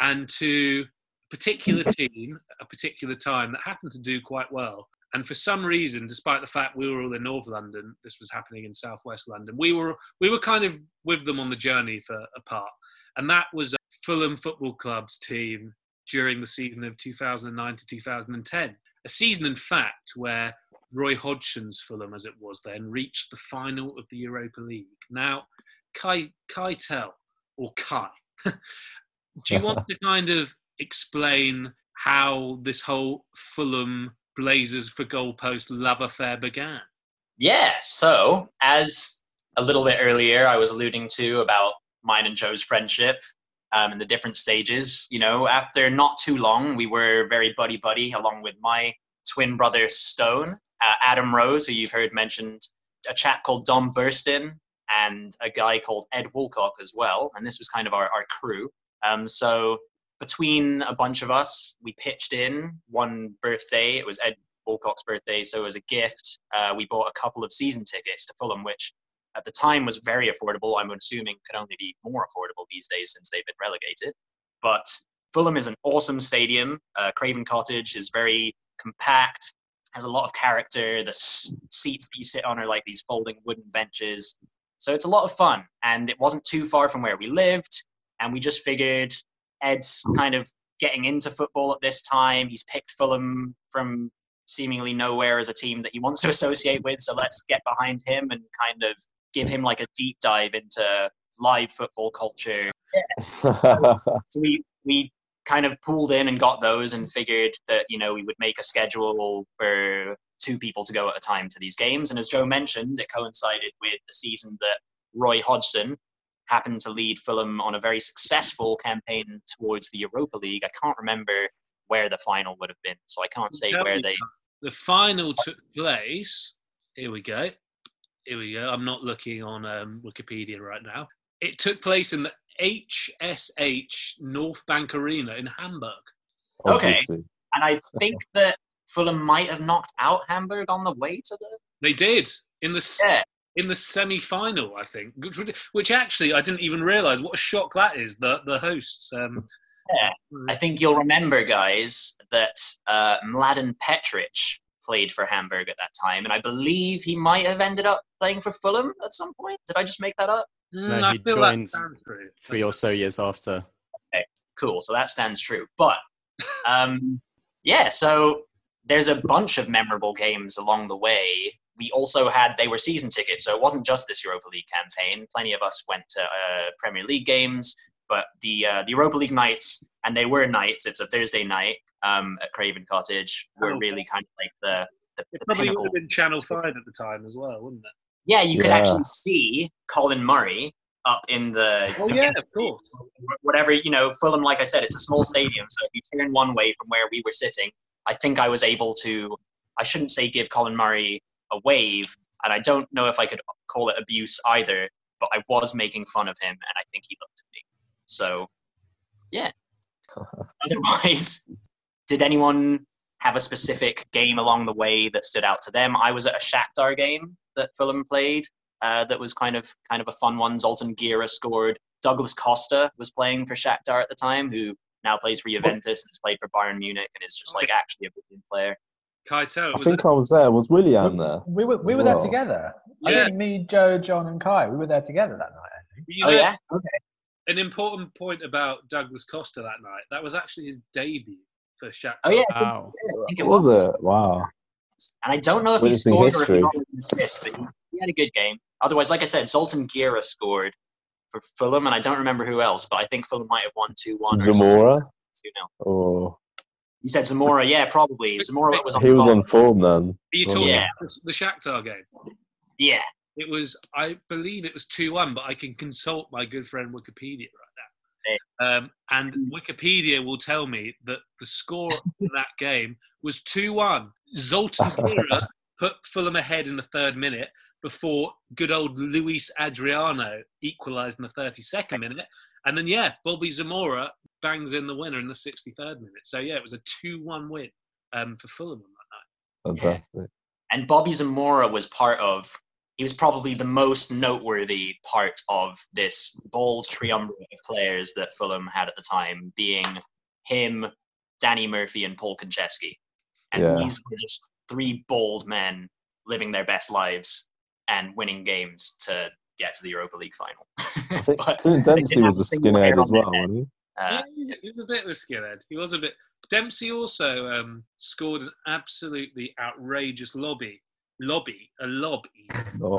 and to a particular team a particular time that happened to do quite well. And for some reason, despite the fact we were all in North London, this was happening in Southwest London. We were we were kind of with them on the journey for a part, and that was Fulham Football Club's team during the season of 2009 to 2010. A season, in fact, where Roy Hodgson's Fulham, as it was then, reached the final of the Europa League. Now, Kai Tell or Kai, do you want to kind of explain how this whole Fulham Blazers for goalpost love affair began? Yeah, so as a little bit earlier, I was alluding to about mine and Joe's friendship um, and the different stages. You know, after not too long, we were very buddy buddy, along with my twin brother Stone, uh, Adam Rose, who you've heard mentioned, a chap called Dom Burston, and a guy called Ed Woolcock as well. And this was kind of our, our crew. Um, so between a bunch of us, we pitched in one birthday. It was Ed Woolcock's birthday, so as a gift, uh, we bought a couple of season tickets to Fulham, which at the time was very affordable. I'm assuming could only be more affordable these days since they've been relegated. But Fulham is an awesome stadium. Uh, Craven Cottage is very compact, has a lot of character. The s- seats that you sit on are like these folding wooden benches. So it's a lot of fun. And it wasn't too far from where we lived. And we just figured Ed's kind of getting into football at this time. He's picked Fulham from seemingly nowhere as a team that he wants to associate with. So let's get behind him and kind of give him like a deep dive into live football culture. So we we kind of pulled in and got those and figured that you know we would make a schedule for two people to go at a time to these games. And as Joe mentioned, it coincided with the season that Roy Hodgson happened to lead Fulham on a very successful campaign towards the Europa League. I can't remember where the final would have been, so I can't say Tell where they. The final took place. Here we go. Here we go. I'm not looking on um, Wikipedia right now. It took place in the HSH Nordbank Arena in Hamburg. Okay. obviously. And I think that Fulham might have knocked out Hamburg on the way to the. They did in the s Yeah. In the semi-final, I think. Which, which actually I didn't even realise what a shock that is. The the hosts. Um, Yeah. I think you'll remember, guys, that uh, Mladen Petric played for Hamburg at that time, and I believe he might have ended up playing for Fulham at some point. Did I just make that up? mm, No, I he feel joined sounds true. Three or so years after. Cool, so that stands true. But um, yeah, so there's a bunch of memorable games along the way. We also had they were season tickets, so it wasn't just this Europa League campaign. Plenty of us went to uh, Premier League games, but the uh, the Europa League nights, and they were nights. It's a Thursday night um, at Craven Cottage. Were Oh. really kind of like the the, It the probably would pinnacle. have been Channel Five at the time as well, wouldn't it? Yeah, you could Yeah. actually see Colin Murray up in the Oh yeah, of course. whatever you know fulham like i said it's a small stadium so if you turn one way from where we were sitting i think i was able to i shouldn't say give colin murray a wave and i don't know if i could call it abuse either but i was making fun of him and i think he looked at me so yeah otherwise did anyone have a specific game along the way that stood out to them i was at a Shakhtar game that fulham played uh, that was kind of kind of a fun one. Zoltan Gera scored. Douglas Costa was playing for Shakhtar at the time, who now plays for Juventus and has played for Bayern Munich and is just like actually a brilliant player. Kaito, I was think I was there. Was William there? We were we as were there well? together. I Yeah. think me, Joe, John, and Kai. We were there together that night. I think. oh know, yeah, okay. an important point about Douglas Costa that night. That was actually his debut for Shakhtar. Oh yeah, Wow. I think it was. Was it? Wow. And I don't know if he Witnessing scored or if he history. got an assist, but he, he had a good game. Otherwise, like I said, Zoltan Gera scored for Fulham, and I don't remember who else, but I think Fulham might have won two one. Zamora? Two 0 Or You said Zamora, yeah, probably. Zamora was on. he was form. on form then. Are you Well, talking yeah. about the Shakhtar game? Yeah, It was, I believe it was 2 1, but I can consult my good friend Wikipedia right now. Um, and Wikipedia will tell me that the score in that game was 2 1. Zoltan Gera put Fulham ahead in the third minute before good old Luis Adriano equalised in the 32nd minute. And then, yeah, Bobby Zamora bangs in the winner in the 63rd minute. So, yeah, it was a 2 1 win um, for Fulham on that night. Fantastic. And Bobby Zamora was part of, he was probably the most noteworthy part of this bold triumvirate of players that Fulham had at the time, being him, Danny Murphy, and Paul Konchesky. And Yeah. these were just three bold men living their best lives and winning games to get to the Europa League final. But Dempsey was a a single hair skinhead as well, wasn't he? uh, yeah, he was a bit of a skinhead. He was a bit. Dempsey also um, scored an absolutely outrageous lobby. Lobby, a lobby. No.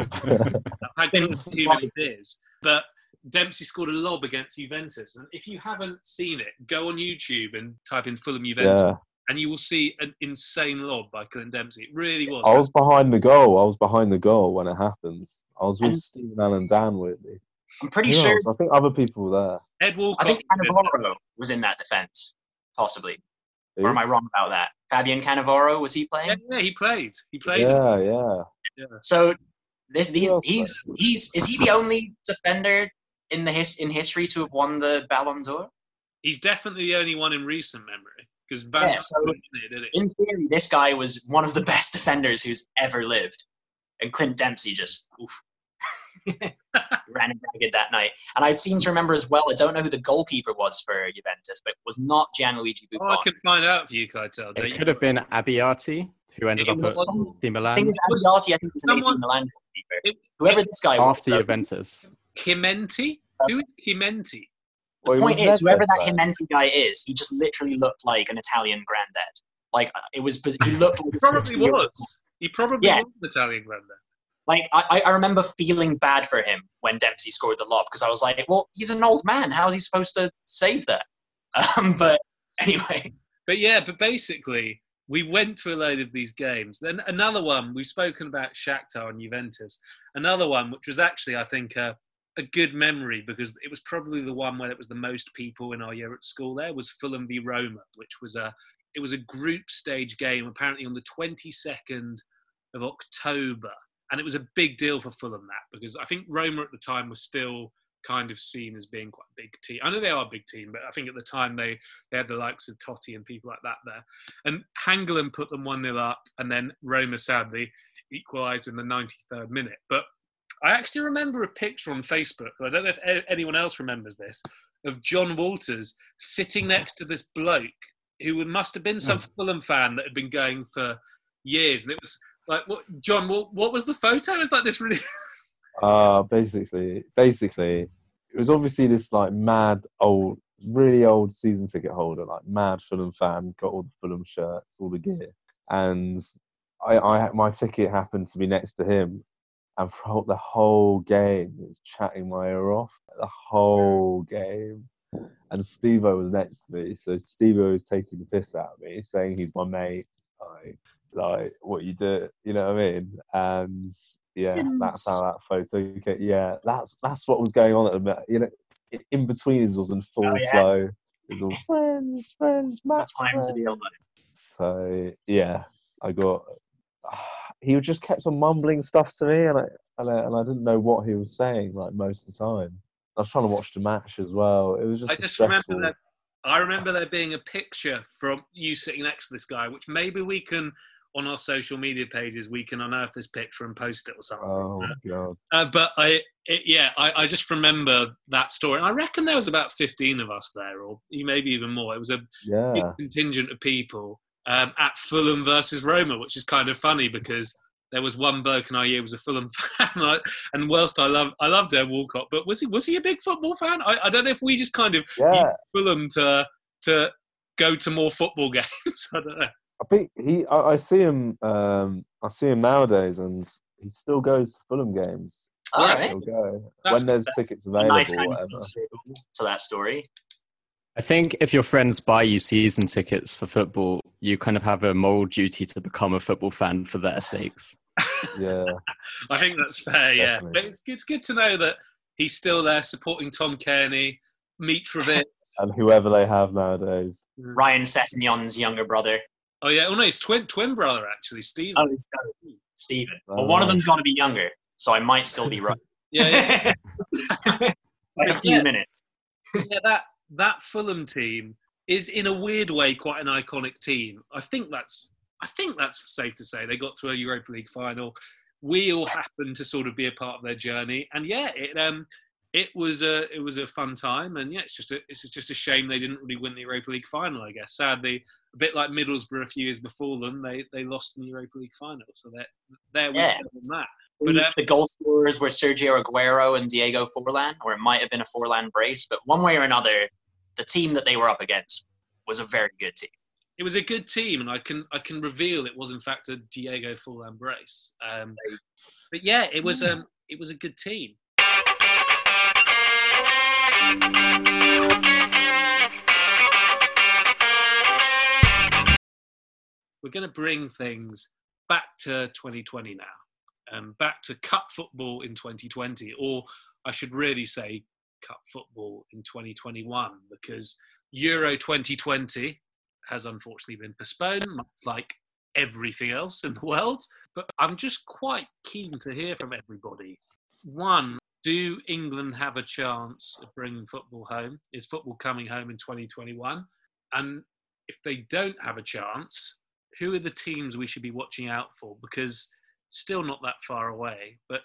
I've had too many beers. But Dempsey scored a lob against Juventus. And if you haven't seen it, go on YouTube and type in Fulham Juventus. yeah. And you will see an insane lob by Clint Dempsey. It really was. I was behind the goal. I was behind the goal when it happens. I was with And- Stephen Allen Dan with me. I'm pretty Who sure. else? I think other people were there. Ed Walcott. I think Cannavaro was in that defense, possibly. there. Or am I wrong about that? Fabian Cannavaro was he playing? Yeah, yeah, he played. He played. Yeah, yeah. So this the, Who else he's he's is he the only defender in the his in history to have won the Ballon d'Or? He's definitely the only one in recent memory. Because Yeah, so- didn't it, did he? In theory, this guy was one of the best defenders who's ever lived, and Clint Dempsey just oof, ran him ragged that night. And I seem to remember as well. I don't know who the goalkeeper was for Juventus, but it was not Gianluigi Oh, Buffon. I could find out for you, Keitel. don't It you? could have been Abbiati, who ended It up was at someone- AC I Milan think it's Abbiati. I think he's an AC Milan goalkeeper. It- Whoever this guy was. after Juventus. Chimenti? Who is Chimenti? The Well, point is, whoever that Nedved, Jimenez guy is, he just literally looked like an Italian granddad. Like it was, he looked like a Probably was. He probably Yeah. was an Italian granddad. Like I, I remember feeling bad for him when Dempsey scored the lob because I was like, well, he's an old man. How is he supposed to save that? Um, but anyway, But yeah, but basically, we went to a load of these games. Then another one, we've spoken about Shakhtar and Juventus. Another one, which was actually, I think, a, a good memory because it was probably the one where it was the most people in our year at school. There was Fulham v Roma, which was a it was a group stage game apparently on the 22nd of October, and it was a big deal for Fulham that because I think Roma at the time was still kind of seen as being quite a big team. I know they are a big team, but I think at the time they they had the likes of Totti and people like that there. And Hangeland put them 1 0 up, and then Roma sadly equalised in the 93rd minute. But I actually remember a picture on Facebook, I don't know if anyone else remembers this, of John Walters sitting next to this bloke who must have been some hmm. Fulham fan that had been going for years. And it was like, what, John, what, what was the photo? Is that this really. Uh, basically, basically, it was obviously this like mad old, really old season ticket holder, like mad Fulham fan, got all the Fulham shirts, all the gear, and I, I, my ticket happened to be next to him, and throughout the whole game, he was chatting my ear off, the whole game. And Steve was next to me, so Steve was taking the piss out of me, saying he's my mate, like, like what you do, you know what I mean? And yeah, that's how that photo. Okay, yeah, that's that's what was going on at the minute. You know, in between us was in full Oh, yeah. flow. It was all friends, friends, match time to be friends." alive. So yeah, I got. He just kept on mumbling stuff to me, and I and I, and I didn't know what he was saying like most of the time. I was trying to watch the match as well. It was just. I just remember that. I remember there being a picture from you sitting next to this guy, which maybe we can, on our social media pages, we can unearth this picture and post it or something. Oh god. Uh, but I, it, yeah, I, I just remember that story. And I reckon there was about 15 of us there, or maybe even more. It was a big Yeah. contingent of people um, at Fulham versus Roma, which is kind of funny because there was one bloke in our year was a Fulham fan, and and whilst I love I loved Ed Walcott, but was he was he a big football fan? I, I don't know if we just kind of Yeah. Fulham to to go to more football games. I don't know. I think he. I, I see him. Um, I see him nowadays, and he still goes to Fulham games. All right. He'll go That's- when there's tickets available, Nice or whatever. to that story. I think if your friends buy you season tickets for football, you kind of have a moral duty to become a football fan for their sakes. Yeah, I think that's fair, yeah. Definitely. But it's, it's good to know that he's still there supporting Tom Cairney, Mitrovic. and whoever they have nowadays. Ryan Sessegnon's younger brother. Oh yeah, oh no, his twin twin brother actually, Steve. Oh, it's Stephen. Well, one of them's going to be younger, so I might still be right. Yeah, yeah. By a few Yeah. minutes. yeah, that that Fulham team is in a weird way quite an iconic team. I think that's I think that's safe to say. They got to a Europa League final. We all happened to sort of be a part of their journey, and yeah, it um it was a it was a fun time, and yeah, it's just a it's just a shame they didn't really win the Europa League final. I guess sadly, a bit like Middlesbrough a few years before them, they they lost in the Europa League final, so they're there we Yeah. go that. But, the, uh, the goal scorers were Sergio Aguero and Diego Forlan, or it might have been a Forlan brace, but one way or another, the team that they were up against was a very good team. it was a good team, and I can I can reveal it was in fact a Diego Forlan brace. Um, but yeah, it was um it was a good team. We're going to bring things back to 2020 now, um, back to cup football in 2020, or I should really say cup football in 2021, because Euro 2020 has unfortunately been postponed, much like everything else in the world. But I'm just quite keen to hear from everybody. One, do England have a chance of bringing football home? Is football coming home in 2021? And if they don't have a chance, who are the teams we should be watching out for? Because still not that far away, but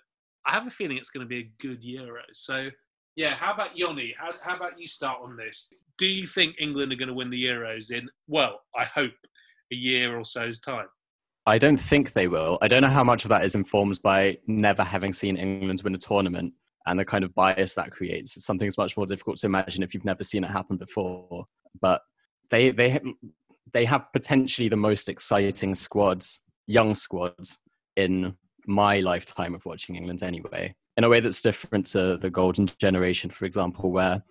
I have a feeling it's going to be a good Euro. So, yeah, how about Yoni? How, how about you start on this? Do you think England are going to win the Euros in, well, I hope, a year or so's time? I don't think they will. I don't know how much of that is informed by never having seen England win a tournament and the kind of bias that creates. It's something that's much more difficult to imagine if you've never seen it happen before. But they they they have potentially the most exciting squads, young squads, in my lifetime of watching England anyway. In a way that's different to the golden generation, for example, where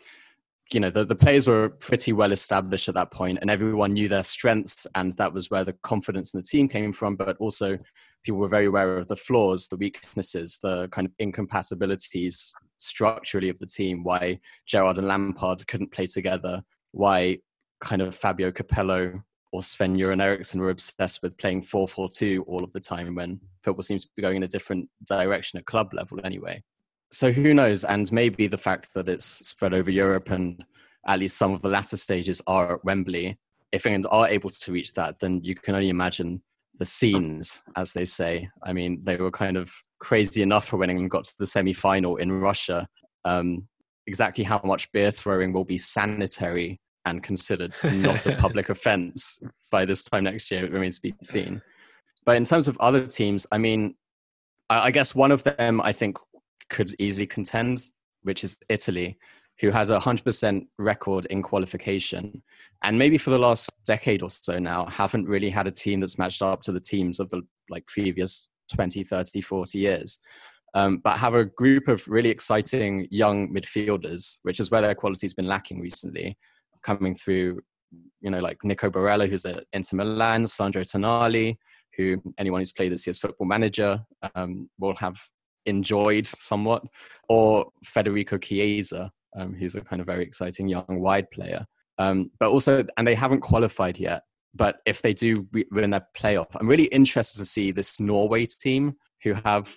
you know the, the players were pretty well established at that point and everyone knew their strengths and that was where the confidence in the team came from but also people were very aware of the flaws the weaknesses the kind of incompatibilities structurally of the team why gerrard and lampard couldn't play together why kind of fabio capello or sven Göran Eriksson were obsessed with playing 4-4-2 all of the time when football seems to be going in a different direction at club level anyway so who knows? And maybe the fact that it's spread over Europe and at least some of the latter stages are at Wembley. If England are able to reach that, then you can only imagine the scenes, as they say. I mean, they were kind of crazy enough for when England got to the semi-final in Russia. Um, exactly how much beer throwing will be sanitary and considered not a public offence by this time next year remains to be seen. But in terms of other teams, I mean, I I guess one of them I think could easily contend, which is Italy, who has a 100% record in qualification. And maybe for the last decade or so now, haven't really had a team that's matched up to the teams of the like previous 20, 30, 40 years. Um, but have a group of really exciting young midfielders, which is where their quality's been lacking recently, coming through, you know, like Nico Barella, who's at Inter Milan, Sandro Tonali, who anyone who's played this year's football manager um, will have enjoyed somewhat, or Federico Chiesa, um, who's a kind of very exciting young wide player. Um, but also, and they haven't qualified yet. But if they do win their playoff, I'm really interested to see this Norway team who have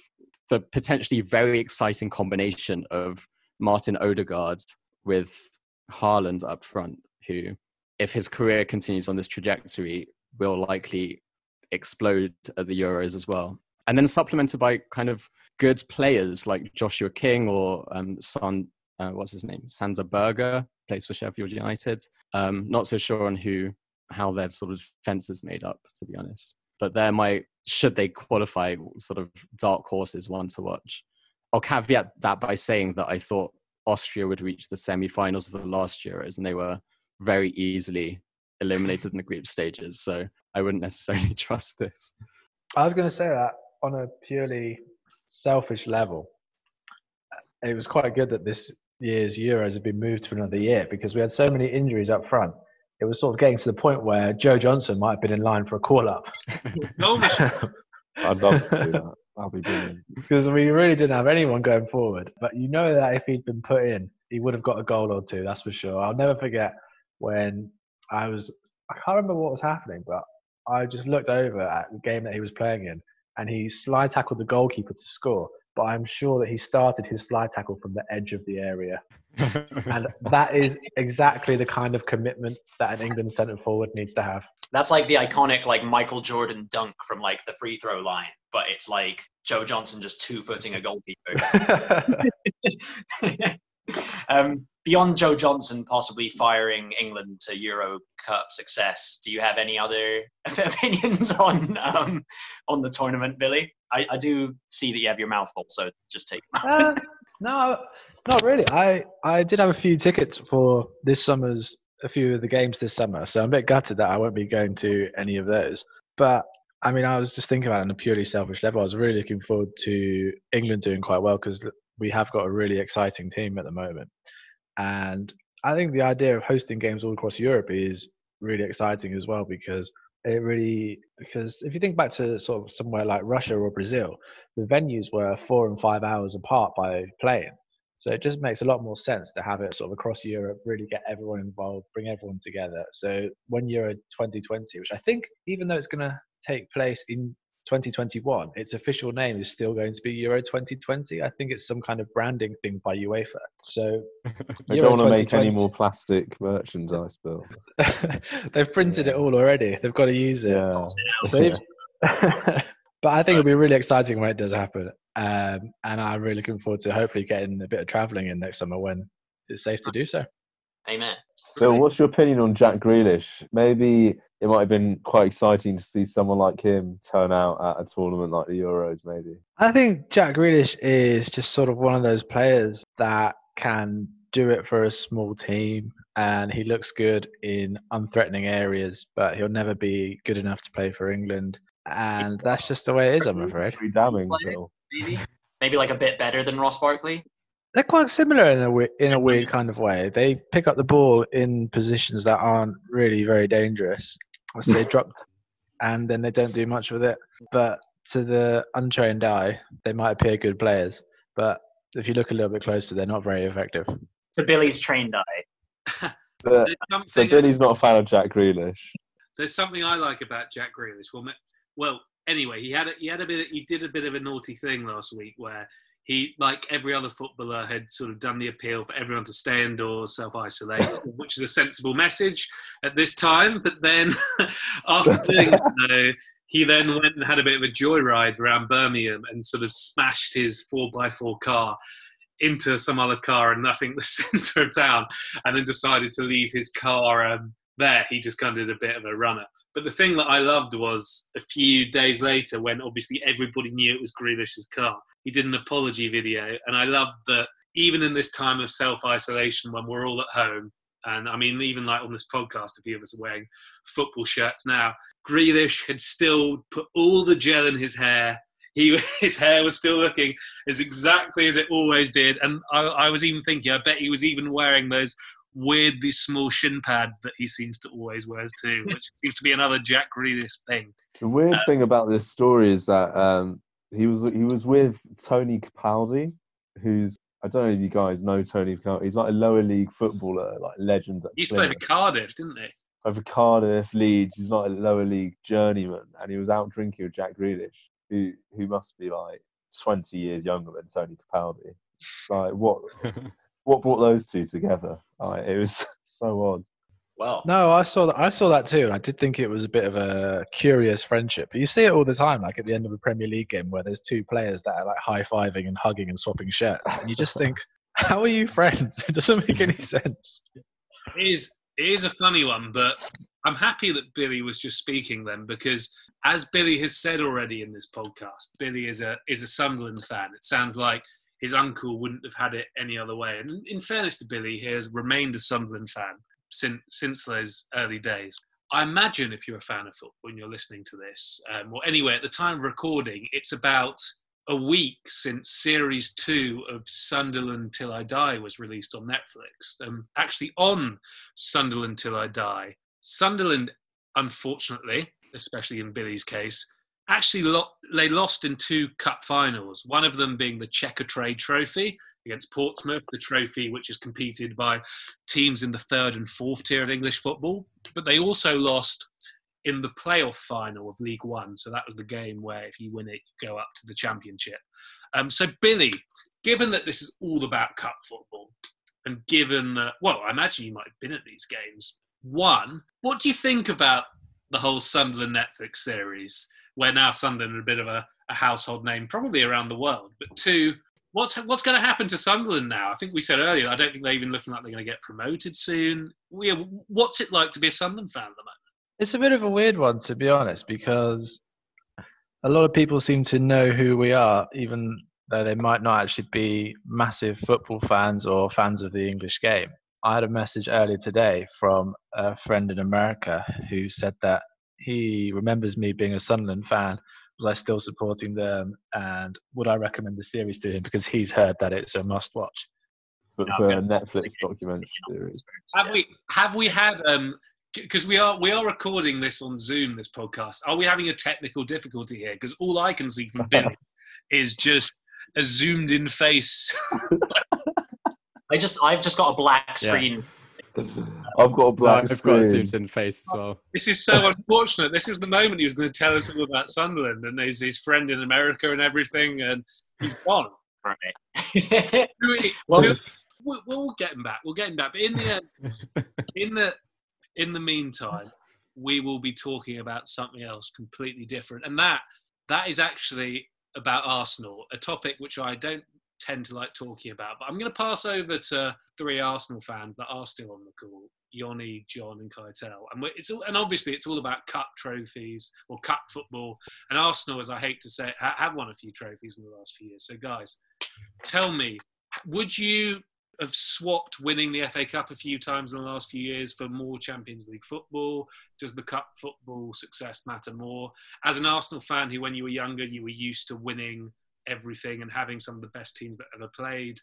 the potentially very exciting combination of Martin Odegaard with Haaland up front, who, if his career continues on this trajectory, will likely explode at the Euros as well. And then supplemented by kind of good players like Joshua King or um, Son, uh, what's his name, Sander Berge, plays for Sheffield United. Um, not so sure on who, how their sort of defense is made up, to be honest. But they're my, should they qualify, sort of dark horses, one to watch. I'll caveat that by saying that I thought Austria would reach the semi-finals of the last Euros, and they were very easily eliminated in the group stages. So I wouldn't necessarily trust this. I was going to say that on a purely selfish level, it was quite good that this year's Euros had been moved to another year because we had so many injuries up front. It was sort of getting to the point where Joe Johnson might have been in line for a call up. I'd love to see that. That'd be brilliant. because we really didn't have anyone going forward. But you know that if he'd been put in, he would have got a goal or two. That's for sure. I'll never forget when I was. I can't remember what was happening, but I just looked over at the game that he was playing in, and he slide tackled the goalkeeper to score. But I'm sure that he started his slide tackle from the edge of the area, and that is exactly the kind of commitment that an England centre forward needs to have. That's like the iconic like Michael Jordan dunk from like the free throw line, but it's like Joe Johnson just two footing a goalkeeper. um, beyond Joe Johnson possibly firing England to Euro Cup success, do you have any other opinions on um, on the tournament, Billy? I, I, do see that you have your mouth full, so just take uh, no, not really. I, I did have a few tickets for this summer's a few of the games this summer, so I'm a bit gutted that I won't be going to any of those. But I mean, I was just thinking about it on a purely selfish level. I was really looking forward to England doing quite well because we have got a really exciting team at the moment. And I think the idea of hosting games all across Europe is really exciting as well because it really because if you think back to sort of somewhere like Russia or Brazil, the venues were four and five hours apart by plane. So it just makes a lot more sense to have it sort of across Europe, really get everyone involved, bring everyone together. So when Euro 2020, which I think even though it's going to take place in 2021, its official name is still going to be Euro 2020. I think it's some kind of branding thing by UEFA. So they don't want to make any more plastic merchandise, Bill. They've printed yeah. it all already. They've got to use it. Yeah. So yeah. but I think it'll be really exciting when it does happen. Um, and I'm really looking forward to hopefully getting a bit of travelling in next summer when it's safe to do so. Amen. Bill, what's your opinion on Jack Grealish? Maybe it might have been quite exciting to see someone like him turn out at a tournament like the Euros, maybe. I think Jack Grealish is just sort of one of those players that can do it for a small team and he looks good in unthreatening areas, but he'll never be good enough to play for England. And that's just the way it is, I'm afraid. Pretty damning, Bill. Maybe, maybe like a bit better than Ross Barkley. They're quite similar in a in a weird kind of way. They pick up the ball in positions that aren't really very dangerous, so they dropped, and then they don't do much with it. But to the untrained eye, they might appear good players, but if you look a little bit closer, they're not very effective. To Billy's trained eye. but, so Billy's not a fan of Jack Grealish. There's something I like about Jack Grealish. Well, well, anyway, he had a, he had a bit. He did a bit of a naughty thing last week where he, like every other footballer, had sort of done the appeal for everyone to stay indoors, self isolate, which is a sensible message at this time. But then, after doing so, he then went and had a bit of a joyride around Birmingham and sort of smashed his four by four car into some other car and nothing the centre of town, and then decided to leave his car um, there. He just kind of did a bit of a runner. But the thing that I loved was a few days later, when obviously everybody knew it was Grealish's car, he did an apology video. And I loved that even in this time of self isolation, when we're all at home, and I mean, even like on this podcast, a few of us are wearing football shirts now, Grealish had still put all the gel in his hair. He, his hair was still looking as exactly as it always did. And I, I was even thinking, I bet he was even wearing those weirdly small shin pads that he seems to always wears too, which seems to be another Jack Grealish thing. The weird um, thing about this story is that um, he was he was with Tony Capaldi, who's I don't know if you guys know Tony Capaldi. He's like a lower league footballer, like legend. He used to play for Cardiff, didn't he? Over Cardiff, Leeds. He's like a lower league journeyman, and he was out drinking with Jack Grealish, who who must be like 20 years younger than Tony Capaldi. Like what? what brought those two together? it was so odd. Well, no, I saw that. I saw that too, and I did think it was a bit of a curious friendship. You see it all the time, like at the end of a Premier League game, where there's two players that are like high fiving and hugging and swapping shirts, and you just think, how are you friends? It doesn't make any sense. It is. It is a funny one, but I'm happy that Billy was just speaking then because, as Billy has said already in this podcast, Billy is a is a Sunderland fan. It sounds like his uncle wouldn't have had it any other way. And in fairness to Billy, he has remained a Sunderland fan since since those early days. I imagine if you're a fan of football and you're listening to this, um, or anyway, at the time of recording, it's about a week since series two of Sunderland Till I Die was released on Netflix. Um, actually, on Sunderland Till I Die, Sunderland, unfortunately, especially in Billy's case, actually lo- they lost in two cup finals. One of them being the Checkatrade Trophy against Portsmouth, the trophy which is competed by teams in the third and fourth tier of English football. But they also lost in the playoff final of League One. So that was the game where if you win it, you go up to the championship. Um, so, Billy, given that this is all about cup football, and given that, well, I imagine you might have been at these games. One, what do you think about the whole Sunderland Netflix series, where now Sunderland a bit of a, a household name, probably around the world? But two, what's what's going to happen to Sunderland now? I think we said earlier. I don't think they're even looking like they're going to get promoted soon. We, What's it like to be a Sunderland fan at the moment? It's a bit of a weird one, to be honest, because a lot of people seem to know who we are, even though they might not actually be massive football fans or fans of the English game. I had a message earlier today from a friend in America who said that he remembers me being a Sunderland fan. Was I still supporting them? And would I recommend the series to him because he's heard that it's a must watch? But for a Netflix documentary series. Have we have we had um because we are we are recording this on Zoom, this podcast. Are we having a technical difficulty here? Because all I can see from Billy is just a zoomed in face. I just I've just got a black screen. Yeah. I've got a black. No, I've got a zoomed in the face as well. This is so unfortunate. This is the moment he was going to tell us all about Sunderland and his his friend in America and everything, and he's gone. Right. well, we'll, we'll get him back. We'll get him back. But in the uh, in the in the meantime, we will be talking about something else completely different, and that that is actually about Arsenal, a topic which I don't tend to like talking about. But I'm going to pass over to three Arsenal fans that are still on the call: Yoni, John, and Keitel. And it's all, and obviously it's all about cup trophies or cup football. And Arsenal, as I hate to say, have won a few trophies in the last few years. So, guys, tell me, would you have swapped winning the FA Cup a few times in the last few years for more Champions League football? Does the cup football success matter more? As an Arsenal fan who, when you were younger, you were used to winning everything and having some of the best teams that ever played,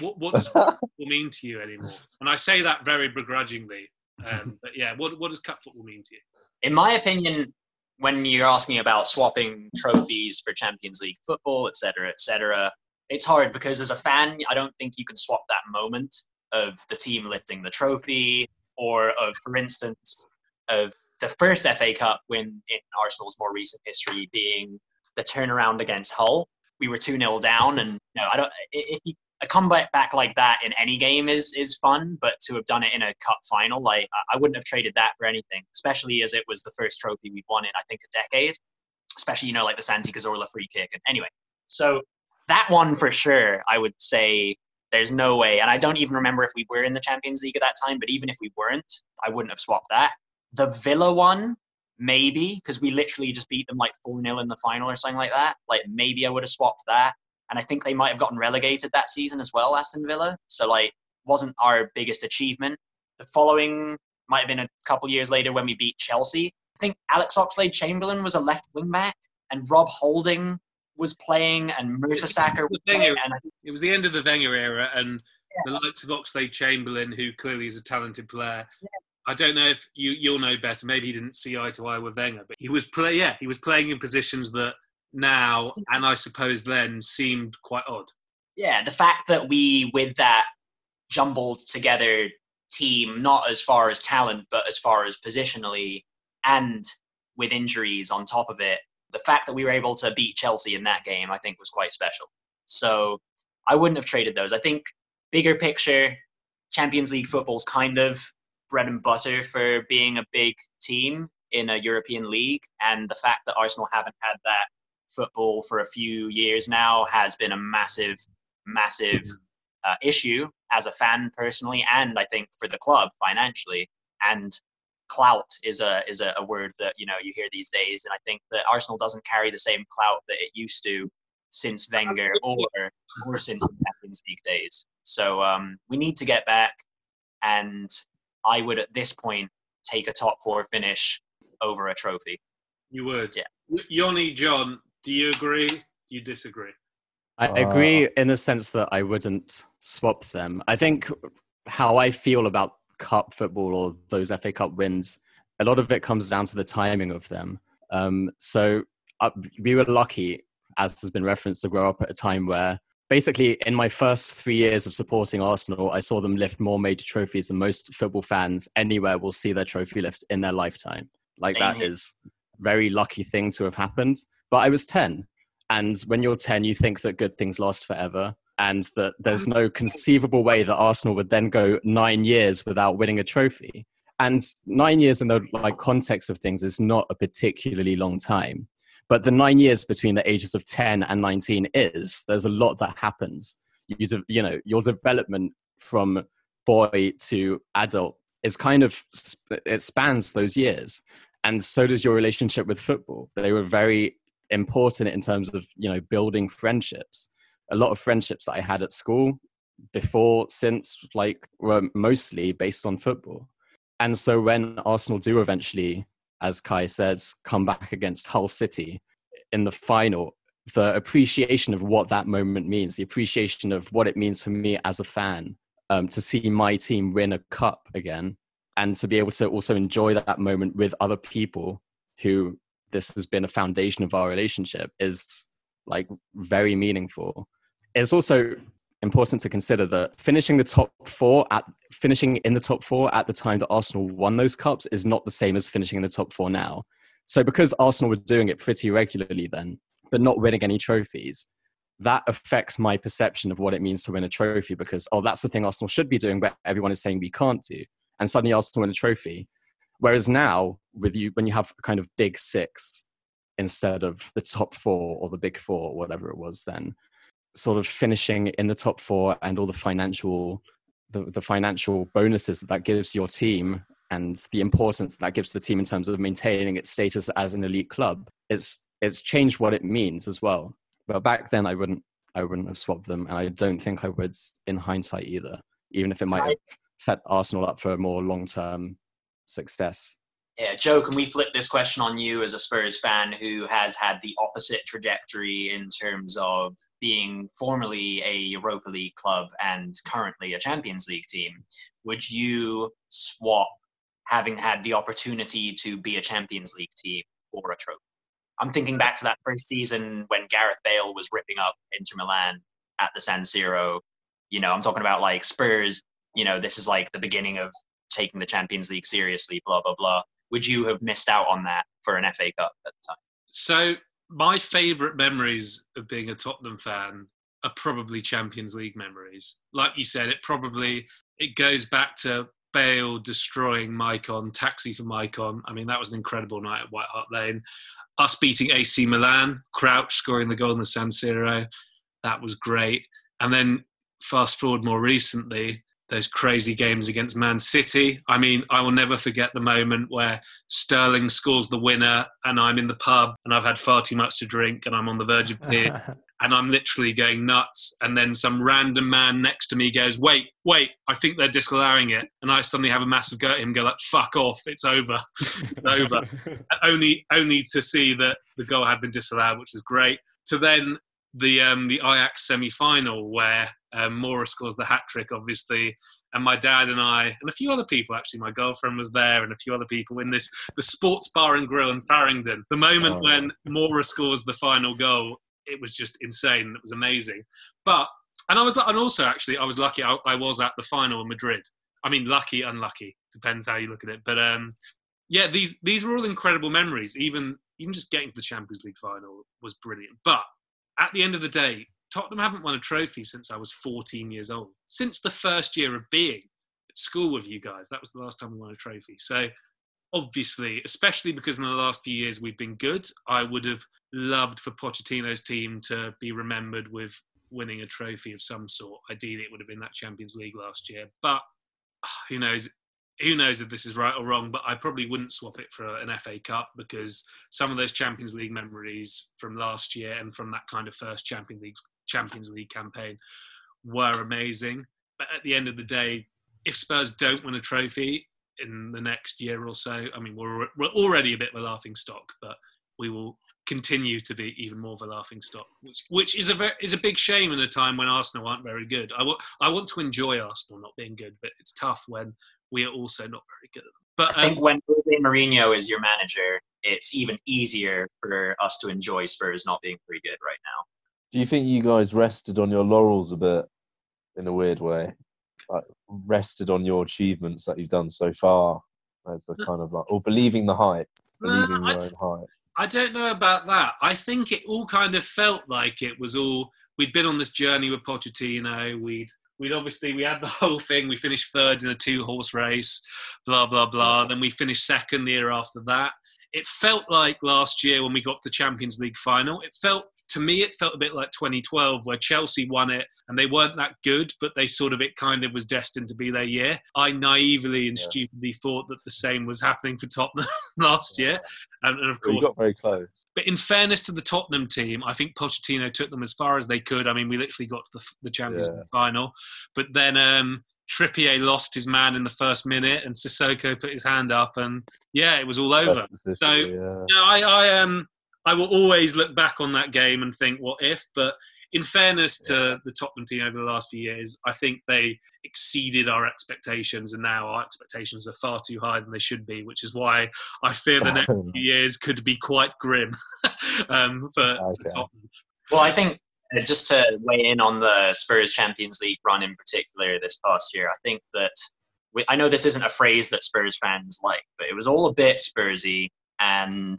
what, what does football mean to you anymore? And I say that very begrudgingly. Um, but yeah, what, what does cup football mean to you? In my opinion, when you're asking about swapping trophies for Champions League football, etc., etc., it's hard because as a fan, I don't think you can swap that moment of the team lifting the trophy or of, for instance, of the first FA Cup win in Arsenal's more recent history being the turnaround against Hull. We were 2 0 down, and you know, I don't, if you, a comeback back like that in any game is is fun, but to have done it in a cup final, like I wouldn't have traded that for anything, especially as it was the first trophy we'd won in I think a decade. Especially, you know, like the Santi Cazorla free kick. And anyway, so that one for sure, I would say there's no way. And I don't even remember if we were in the Champions League at that time, but even if we weren't, I wouldn't have swapped that. The Villa one, maybe, because we literally just beat them like 4 0 in the final or something like that. Like maybe I would have swapped that. And I think they might have gotten relegated that season as well, Aston Villa. So, like, wasn't our biggest achievement. The following might have been a couple years later when we beat Chelsea. I think Alex Oxlade Chamberlain was a left wing back, and Rob Holding was playing and Mertesacker was playing. And it was the end of the Wenger era, and yeah. the likes of Oxlade Chamberlain, who clearly is a talented player. Yeah. I don't know if you you'll know better. Maybe he didn't see eye to eye with Wenger, but he was play. Yeah, he was playing in positions that now and I suppose then seemed quite odd. Yeah, the fact that we with that jumbled together team, not as far as talent, but as far as positionally, and with injuries on top of it, the fact that we were able to beat Chelsea in that game, I think, was quite special. So I wouldn't have traded those. I think bigger picture, Champions League football's kind of bread and butter for being a big team in a European league, and the fact that Arsenal haven't had that football for a few years now has been a massive, massive uh, issue as a fan personally, and I think for the club financially. And clout is a is a, a, word that you know you hear these days, and I think that Arsenal doesn't carry the same clout that it used to since Wenger or or since the Champions League days. So um, we need to get back, and I would at this point take a top four finish over a trophy. You would, yeah. Yoni, John, do you agree? Do you disagree? I agree in the sense that I wouldn't swap them. I think how I feel about cup football or those FA Cup wins, a lot of it comes down to the timing of them. Um, so uh, we were lucky, as has been referenced, to grow up at a time where basically, in my first three years of supporting Arsenal, I saw them lift more major trophies than most football fans anywhere will see their trophy lift in their lifetime. Like Same that here. is very lucky thing to have happened. But I was 10. And when you're 10, you think that good things last forever and that there's no conceivable way that Arsenal would then go nine years without winning a trophy. And nine years in the like context of things is not a particularly long time. But the nine years between the ages of 10 and 19 is, there's a lot that happens. You, you know, your development from boy to adult is kind of, it spans those years. And so does your relationship with football. They were very important in terms of, you know, building friendships. A lot of friendships that I had at school before, since, like, were mostly based on football. And so when Arsenal do eventually, as Kai says, come back against Hull City in the final, the appreciation of what that moment means, the appreciation of what it means for me as a fan um, to see my team win a cup again and to be able to also enjoy that moment with other people who this has been a foundation of our relationship is like very meaningful. It's also important to consider that finishing the top four at finishing in the top four at the time that Arsenal won those cups is not the same as finishing in the top four now. So because Arsenal were doing it pretty regularly then, but not winning any trophies, that affects my perception of what it means to win a trophy because oh that's the thing Arsenal should be doing, but everyone is saying we can't do. And suddenly Arsenal win a trophy. Whereas now, with you when you have kind of big six instead of the top four or the big four or whatever it was then, sort of finishing in the top four and all the financial the, the financial bonuses that that gives your team and the importance that, that gives the team in terms of maintaining its status as an elite club it's it's changed what it means as well. But back then i wouldn't i wouldn't have swapped them and i don't think i would in hindsight either even if it might have set arsenal up for a more long-term success Yeah, Joe, can we flip this question on you as a Spurs fan who has had the opposite trajectory in terms of being formerly a Europa League club and currently a Champions League team? Would you swap having had the opportunity to be a Champions League team for a trophy? I'm thinking back to that first season when Gareth Bale was ripping up Inter Milan at the San Siro. You know, I'm talking about like Spurs, you know, this is like the beginning of taking the Champions League seriously, blah, blah, blah would you have missed out on that for an FA Cup at the time? So my favourite memories of being a Tottenham fan are probably Champions League memories. Like you said, it probably it goes back to Bale destroying Maicon, taxi for Maicon. I mean, that was an incredible night at White Hart Lane. Us beating AC Milan, Crouch scoring the goal in the San Siro, that was great. And then fast forward more recently, those crazy games against Man City. I mean, I will never forget the moment where Sterling scores the winner and I'm in the pub and I've had far too much to drink and I'm on the verge of tears and I'm literally going nuts. And then some random man next to me goes, "Wait, wait! I think they're disallowing it." And I suddenly have a massive go at him, go like, "Fuck off! It's over! it's over!" only, only to see that the goal had been disallowed, which was great. To then the um, the Ajax semi-final where um, Moura scores the hat trick, obviously. And my dad and I, and a few other people actually, my girlfriend was there, and a few other people in this the sports bar and grill in Farringdon. The moment Oh. when Moura scores the final goal, it was just insane. It was amazing. But and I was and also actually I was lucky. I, I was at the final in Madrid. I mean, lucky, unlucky, depends how you look at it. But um, yeah, these these were all incredible memories. Even even just getting to the Champions League final was brilliant. But at the end of the day, Tottenham haven't won a trophy since I was 14 years old. Since the first year of being at school with you guys, that was the last time we won a trophy. So obviously, especially because in the last few years we've been good, I would have loved for Pochettino's team to be remembered with winning a trophy of some sort. Ideally, it would have been that Champions League last year. But ah, who knows? Who knows if this is right or wrong? But I probably wouldn't swap it for an FA Cup because some of those Champions League memories from last year and from that kind of first Champions League Champions League campaign were amazing. But at the end of the day, if Spurs don't win a trophy in the next year or so, I mean, we're, we're already a bit of a laughing stock, but we will continue to be even more of a laughing stock, which which is a very, is a big shame in a time when Arsenal aren't very good. I want I want to enjoy Arsenal not being good, but it's tough when we are also not very good. But I think um, when Jose Mourinho is your manager, it's even easier for us to enjoy Spurs not being very good right now. Do you think you guys rested on your laurels a bit in a weird way? Like rested on your achievements that you've done so far as a kind of like, or believing the hype, believing I your d- own hype. I don't know about that. I think it all kind of felt like it was all we'd been on this journey with Pochettino. We'd we'd obviously we had the whole thing. We finished third in a two horse race, blah blah blah. Then we finished second the year after that. It felt like last year when we got to the Champions League final. It felt to me it felt a bit like 2012 where Chelsea won it and they weren't that good, but they sort of it kind of was destined to be their year. I naively and Yeah. stupidly thought that the same was happening for Tottenham last year, and, and of course got very close. but in fairness to the Tottenham team, I think Pochettino took them as far as they could. I mean, we literally got to the, the Champions Yeah. League final, but then um, Trippier lost his man in the first minute, and Sissoko put his hand up, and yeah, it was all over. So- specifically, yeah. No, I, I um, I will always look back on that game and think, what if? But in fairness to the Tottenham team over the last few years, I think they exceeded our expectations, and now our expectations are far too high than they should be, which is why I fear the next few years could be quite grim um, for, for Tottenham. Well, I think uh, just to weigh in on the Spurs Champions League run in particular this past year, I think that we, I know this isn't a phrase that Spurs fans like, but it was all a bit Spursy, and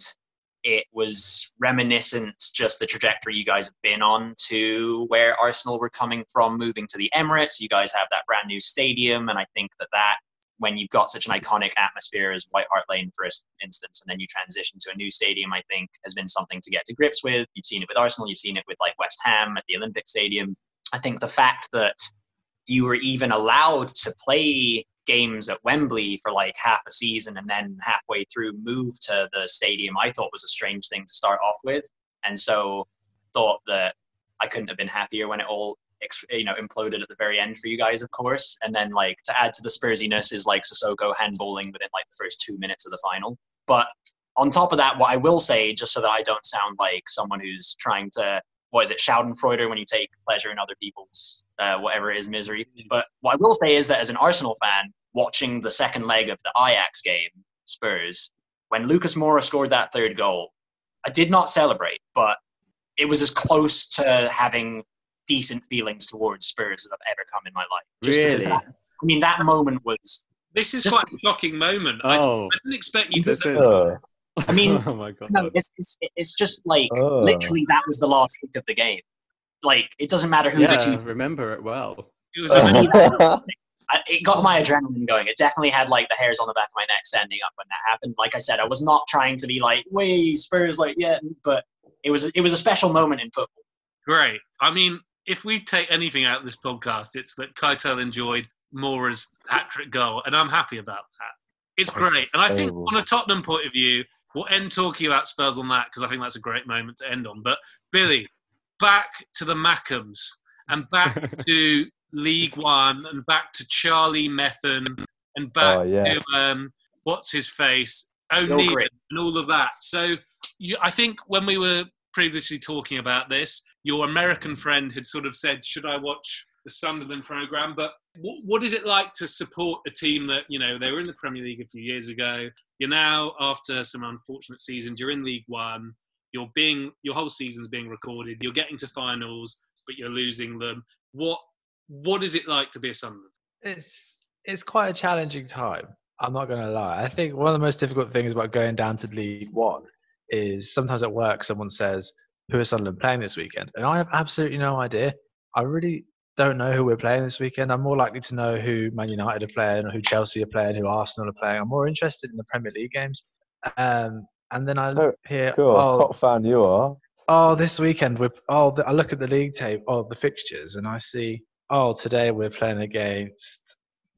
it was reminiscent just the trajectory you guys have been on to where Arsenal were coming from, moving to the Emirates. You guys have that brand new stadium, and I think that that when you've got such an iconic atmosphere as White Hart Lane, for instance, and then you transition to a new stadium, I think has been something to get to grips with. You've seen it with Arsenal, you've seen it with like West Ham at the Olympic Stadium. I think the fact that you were even allowed to play games at Wembley for like half a season and then halfway through move to the stadium, I thought was a strange thing to start off with. And so thought that I couldn't have been happier when it all you know imploded at the very end for you guys, of course. And then like to add to the Spursiness is like Sissoko handballing within like the first two minutes of the final. But on top of that, what I will say, just so that I don't sound like someone who's trying to what is it, Schadenfreude when you take pleasure in other people's uh, whatever it is misery. But what I will say is that as an Arsenal fan, watching the second leg of the Ajax game, Spurs, when Lucas Moura scored that third goal, I did not celebrate, but it was as close to having decent feelings towards Spurs that I've ever come in my life. Just Really? that- I mean, that moment was. This is Just- quite a shocking moment. I, Oh, I didn't expect you to this say is. I mean, oh my god. no, it's, it's, it's just like Oh. literally that was the last kick of the game. Like it doesn't matter who yeah, the two. remember it well. it was a I- It got my adrenaline going. It definitely had like the hairs on the back of my neck standing up when that happened. Like I said, I was not trying to be like, "Way Spurs!" Like yeah, but it was it was a special moment in football. great. I mean, if we take anything out of this podcast, it's that Keitel enjoyed Moura's hat trick goal, and I'm happy about that. It's great. And I think, on a Tottenham point of view, we'll end talking about Spurs on that because I think that's a great moment to end on. But, Billy, back to the Mackems and back to League One and back to Charlie Methven and back Oh, yes. to um, what's his face, O'Neill and all of that. So you, I think when we were previously talking about this, your American friend had sort of said, "Should I watch the Sunderland program?" But what, what is it like to support a team that you know they were in the Premier League a few years ago? You're now after some unfortunate seasons. You're in League One. You're being your whole season's being recorded. You're getting to finals, but you're losing them. What what is it like to be a Sunderland? It's it's quite a challenging time. I'm not going to lie. I think one of the most difficult things about going down to League One is sometimes at work someone says, "Who is Sunderland playing this weekend?" and I have absolutely no idea. I really don't know who we're playing this weekend. I'm more likely to know who Man United are playing, or who Chelsea are playing, who Arsenal are playing. I'm more interested in the Premier League games. Um, and then I Oh, here. cool. oh, Top fan you are. oh, this weekend we're oh, the, I look at the league tape, oh, the fixtures, and I see, oh, today we're playing against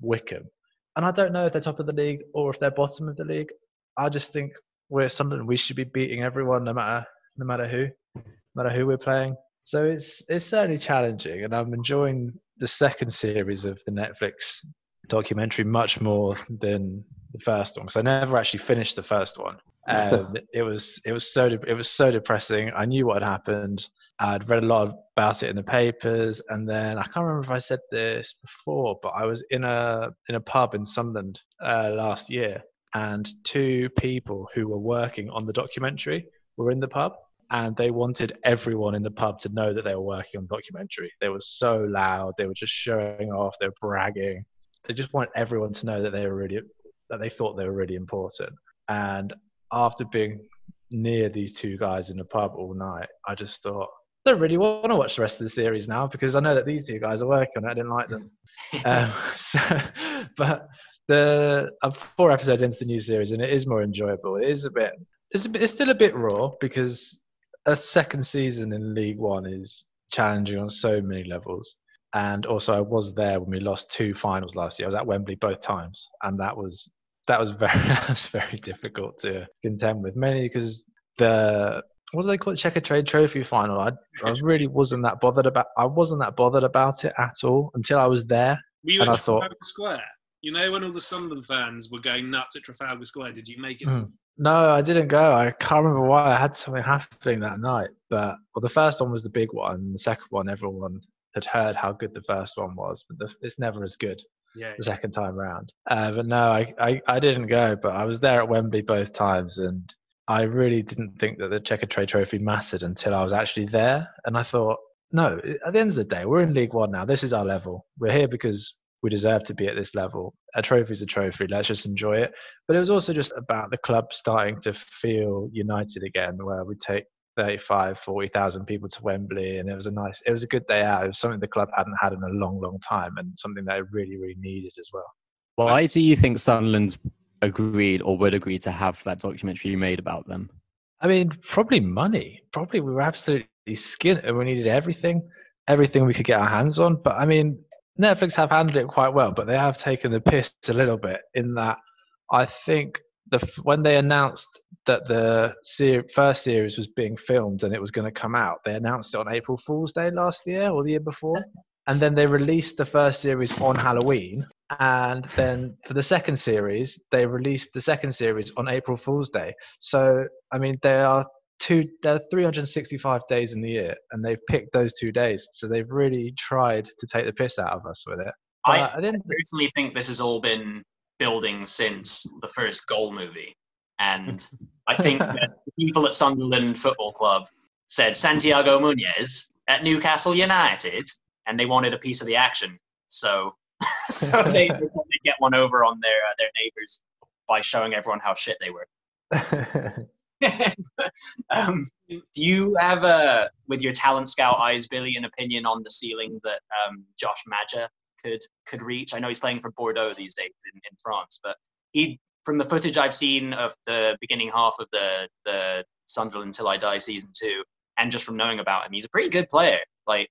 Wycombe, and I don't know if they're top of the league or if they're bottom of the league. I just think we're something we should be beating everyone, no matter no matter who, no matter who we're playing. So it's it's certainly challenging, and I'm enjoying the second series of the Netflix documentary much more than the first one because I never actually finished the first one. Um, it was it was so de- it was so depressing. I knew what had happened. I'd read a lot about it in the papers, and then I can't remember if I said this before, but I was in a in a pub in Sunderland uh, last year, and two people who were working on the documentary were in the pub, and they wanted everyone in the pub to know that they were working on the documentary. They were so loud. They were just showing off. They were bragging. They just want everyone to know that they were really that they thought they were really important. And after being near these two guys in the pub all night, I just thought I don't really want to watch the rest of the series now because I know that these two guys are working on it. I didn't like them. um, so, but the I'm four episodes into the new series and it is more enjoyable. It is a bit it's, a bit, it's still a bit raw because a second season in League One is challenging on so many levels. And also, I was there when we lost two finals last year. I was at Wembley both times, and that was that was very that was very difficult to contend with, mainly because the what do they call it, Checkatrade Trophy final? I, I really wasn't that bothered about. I wasn't that bothered about it at all until I was there, Were you and at I thought, Trafalgar Square? You know when all the Sunderland fans were going nuts at Trafalgar Square. Did you make it? Mm. No, I didn't go. I can't remember why. I had something happening that night. But well, the first one was the big one. The second one, everyone had heard how good the first one was, but the, it's never as good Yeah. the second time round. Uh, but no, I, I, I didn't go. But I was there at Wembley both times, and I really didn't think that the Checkatrade Trophy mattered until I was actually there. And I thought, no, at the end of the day, we're in League One now. This is our level. We're here because we deserve to be at this level. A trophy's a trophy. Let's just enjoy it. But it was also just about the club starting to feel united again, where we take 35, 40,000 people to Wembley, and it was a nice, it was a good day out. It was something the club hadn't had in a long, long time, and something that it really, really needed as well. Why do you think Sunderland agreed or would agree to have that documentary you made about them? I mean, probably money. Probably we were absolutely skint, and we needed everything, everything we could get our hands on. But I mean, Netflix have handled it quite well, but they have taken the piss a little bit in that I think the when they announced that the ser- first series was being filmed and it was going to come out, they announced it on April Fool's Day last year or the year before, and then they released the first series on Halloween, and then for the second series they released the second series on April Fool's Day. So I mean, they are two there are 365 days in the year and they've picked those two days so they've really tried to take the piss out of us with it I But I didn't personally think this has all been building since the first goal movie. And I think that the people at Sunderland Football Club said Santiago Munez at Newcastle United, and they wanted a piece of the action. So, so they, they get one over on their uh, their neighbors by showing everyone how shit they were. um, do you have a, with your talent scout eyes, Billy, an opinion on the ceiling that um, Josh Maja could could reach? I know he's playing for Bordeaux these days in, in France, but he, from the footage I've seen of the beginning half of the the Sunderland Till I Die season two, and just from knowing about him, he's a pretty good player. Like,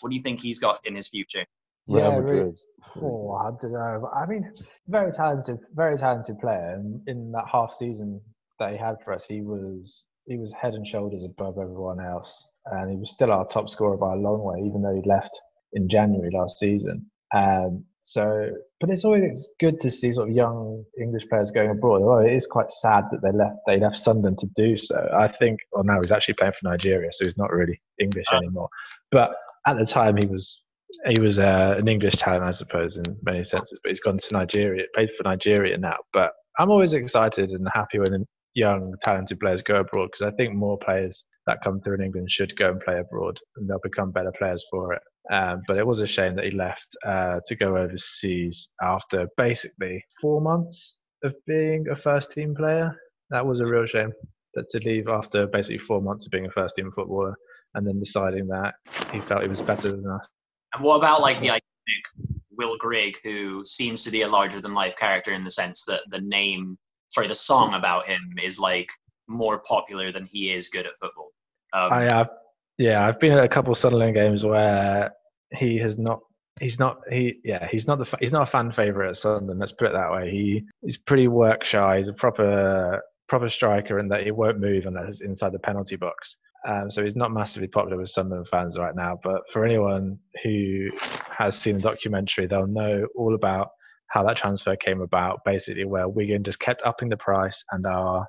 what do you think he's got in his future? Real Yeah, really. Oh, I don't know. I mean, very talented, very talented player. And in that half season that he had for us, he was he was head and shoulders above everyone else, and he was still our top scorer by a long way, even though he left in January last season. Um, so, but it's always good to see sort of young English players going abroad. Although it is quite sad that they left they left Sunderland to do so. I think. Well, now he's actually playing for Nigeria, so he's not really English Oh. anymore. But at the time, he was he was uh, an English talent, I suppose, in many senses. But he's gone to Nigeria, played for Nigeria now. But I'm always excited and happy when young, talented players go abroad because I think more players that come through in England should go and play abroad, and they'll become better players for it. Um, but it was a shame that he left uh, to go overseas after basically four months of being a first team player. That was a real shame that to leave after basically four months of being a first team footballer and then deciding that he felt he was better than us. And what about like the iconic Will Grigg, who seems to be a larger than life character in the sense that the name, sorry, the song about him is like more popular than he is good at football. Um, I have, yeah, I've been at a couple of Sunderland games where he has not. He's not. He yeah. He's not the. He's not a fan favorite at Sunderland. Let's put it that way. He he's pretty work shy. He's a proper proper striker in that he won't move unless it's inside the penalty box. Um, so he's not massively popular with Sunderland fans right now. But for anyone who has seen the documentary, they'll know all about how that transfer came about. Basically, where Wigan just kept upping the price, and our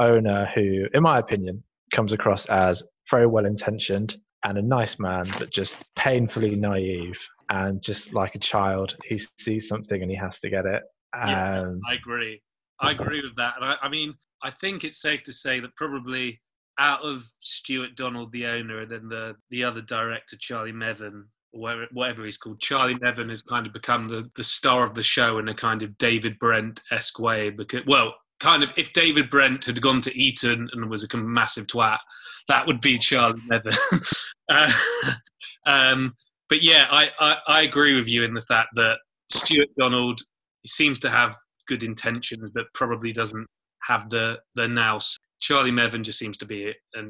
owner, who, in my opinion, comes across as very well intentioned and a nice man, but just painfully naive and just like a child. He sees something and he has to get it. Yeah. Um, I agree. I agree with that. And I, I mean, I think it's safe to say that probably out of Stewart Donald, the owner, and then the the other director, Charlie Methven, whatever he's called, Charlie Methven has kind of become the the star of the show in a kind of David Brent esque way. Because well, kind of if David Brent had gone to Eton and was a massive twat, that would be Charlie Methven. uh, um, but yeah, I, I, I agree with you in the fact that Stewart Donald seems to have good intentions, but probably doesn't have the the nous. Charlie Methven just seems to be a,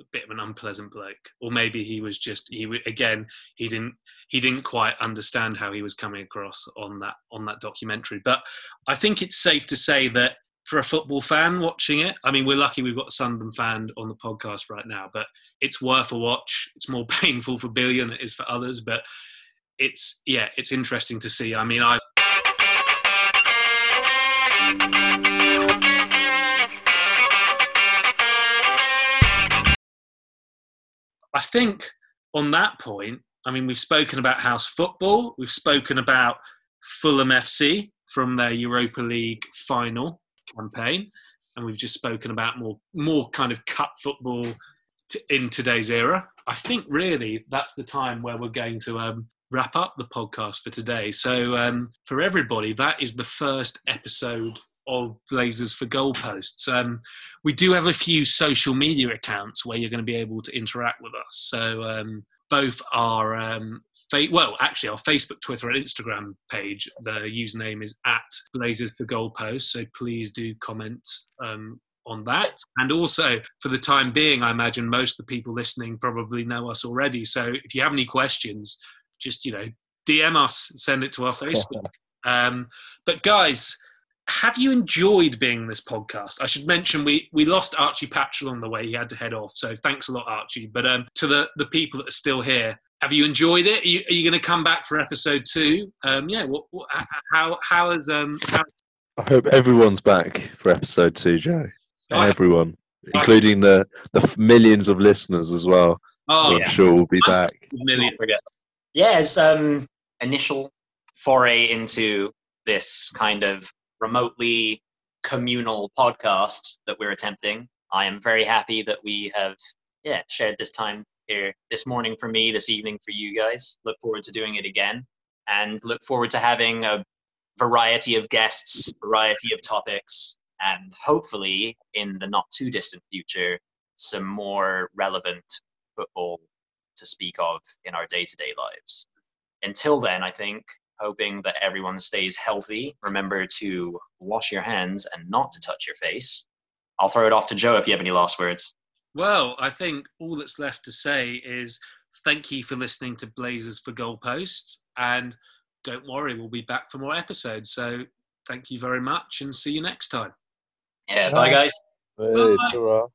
a bit of an unpleasant bloke, or maybe he was just he again he didn't he didn't quite understand how he was coming across on that on that documentary. But I think it's safe to say that for a football fan watching it, I mean, we're lucky we've got a Sunderland fan on the podcast right now, but it's worth a watch. It's more painful for Billy than it is for others, but it's yeah, it's interesting to see. I mean, I. think on that point, I mean, we've spoken about house football, we've spoken about Fulham FC from their Europa League final campaign, and we've just spoken about more more kind of cup football in today's era. I think really that's the time where we're going to um, wrap up the podcast for today. So um, for everybody, that is the first episode of Blazers for Goalposts. Um, we do have a few social media accounts where you're going to be able to interact with us. So um, both our um, fa- well, actually, our Facebook, Twitter, and Instagram page. The username is at Blazers for Goalposts. So please do comment um, on that. And also, for the time being, I imagine most of the people listening probably know us already. So if you have any questions, just you know, DM us, send it to our Facebook. Um, but guys, have you enjoyed being this podcast? I should mention we we lost Archie Patchell on the way; he had to head off. So thanks a lot, Archie. But um, to the the people that are still here, have you enjoyed it? Are you, you going to come back for episode two? Um, yeah. What, what, how how has um? How... I hope everyone's back for episode two, Joe. Everyone, including the the millions of listeners as well. Oh, I'm yeah. sure we'll be back. Million. Forget. Yeah, it's um initial foray into this kind of remotely communal podcast that we're attempting. I am very happy that we have yeah shared this time here this morning for me, this evening for you guys. Look forward to doing it again, and look forward to having a variety of guests, variety of topics, and hopefully in the not too distant future, some more relevant football to speak of in our day to day lives. Until then, I think hoping that everyone stays healthy. Remember to wash your hands and not to touch your face. I'll throw it off to Joe if you have any last words. Well, I think all that's left to say is thank you for listening to Blazers for Goalpost. And don't worry, we'll be back for more episodes. So thank you very much and see you next time. Yeah, bye, bye guys. Hey, bye.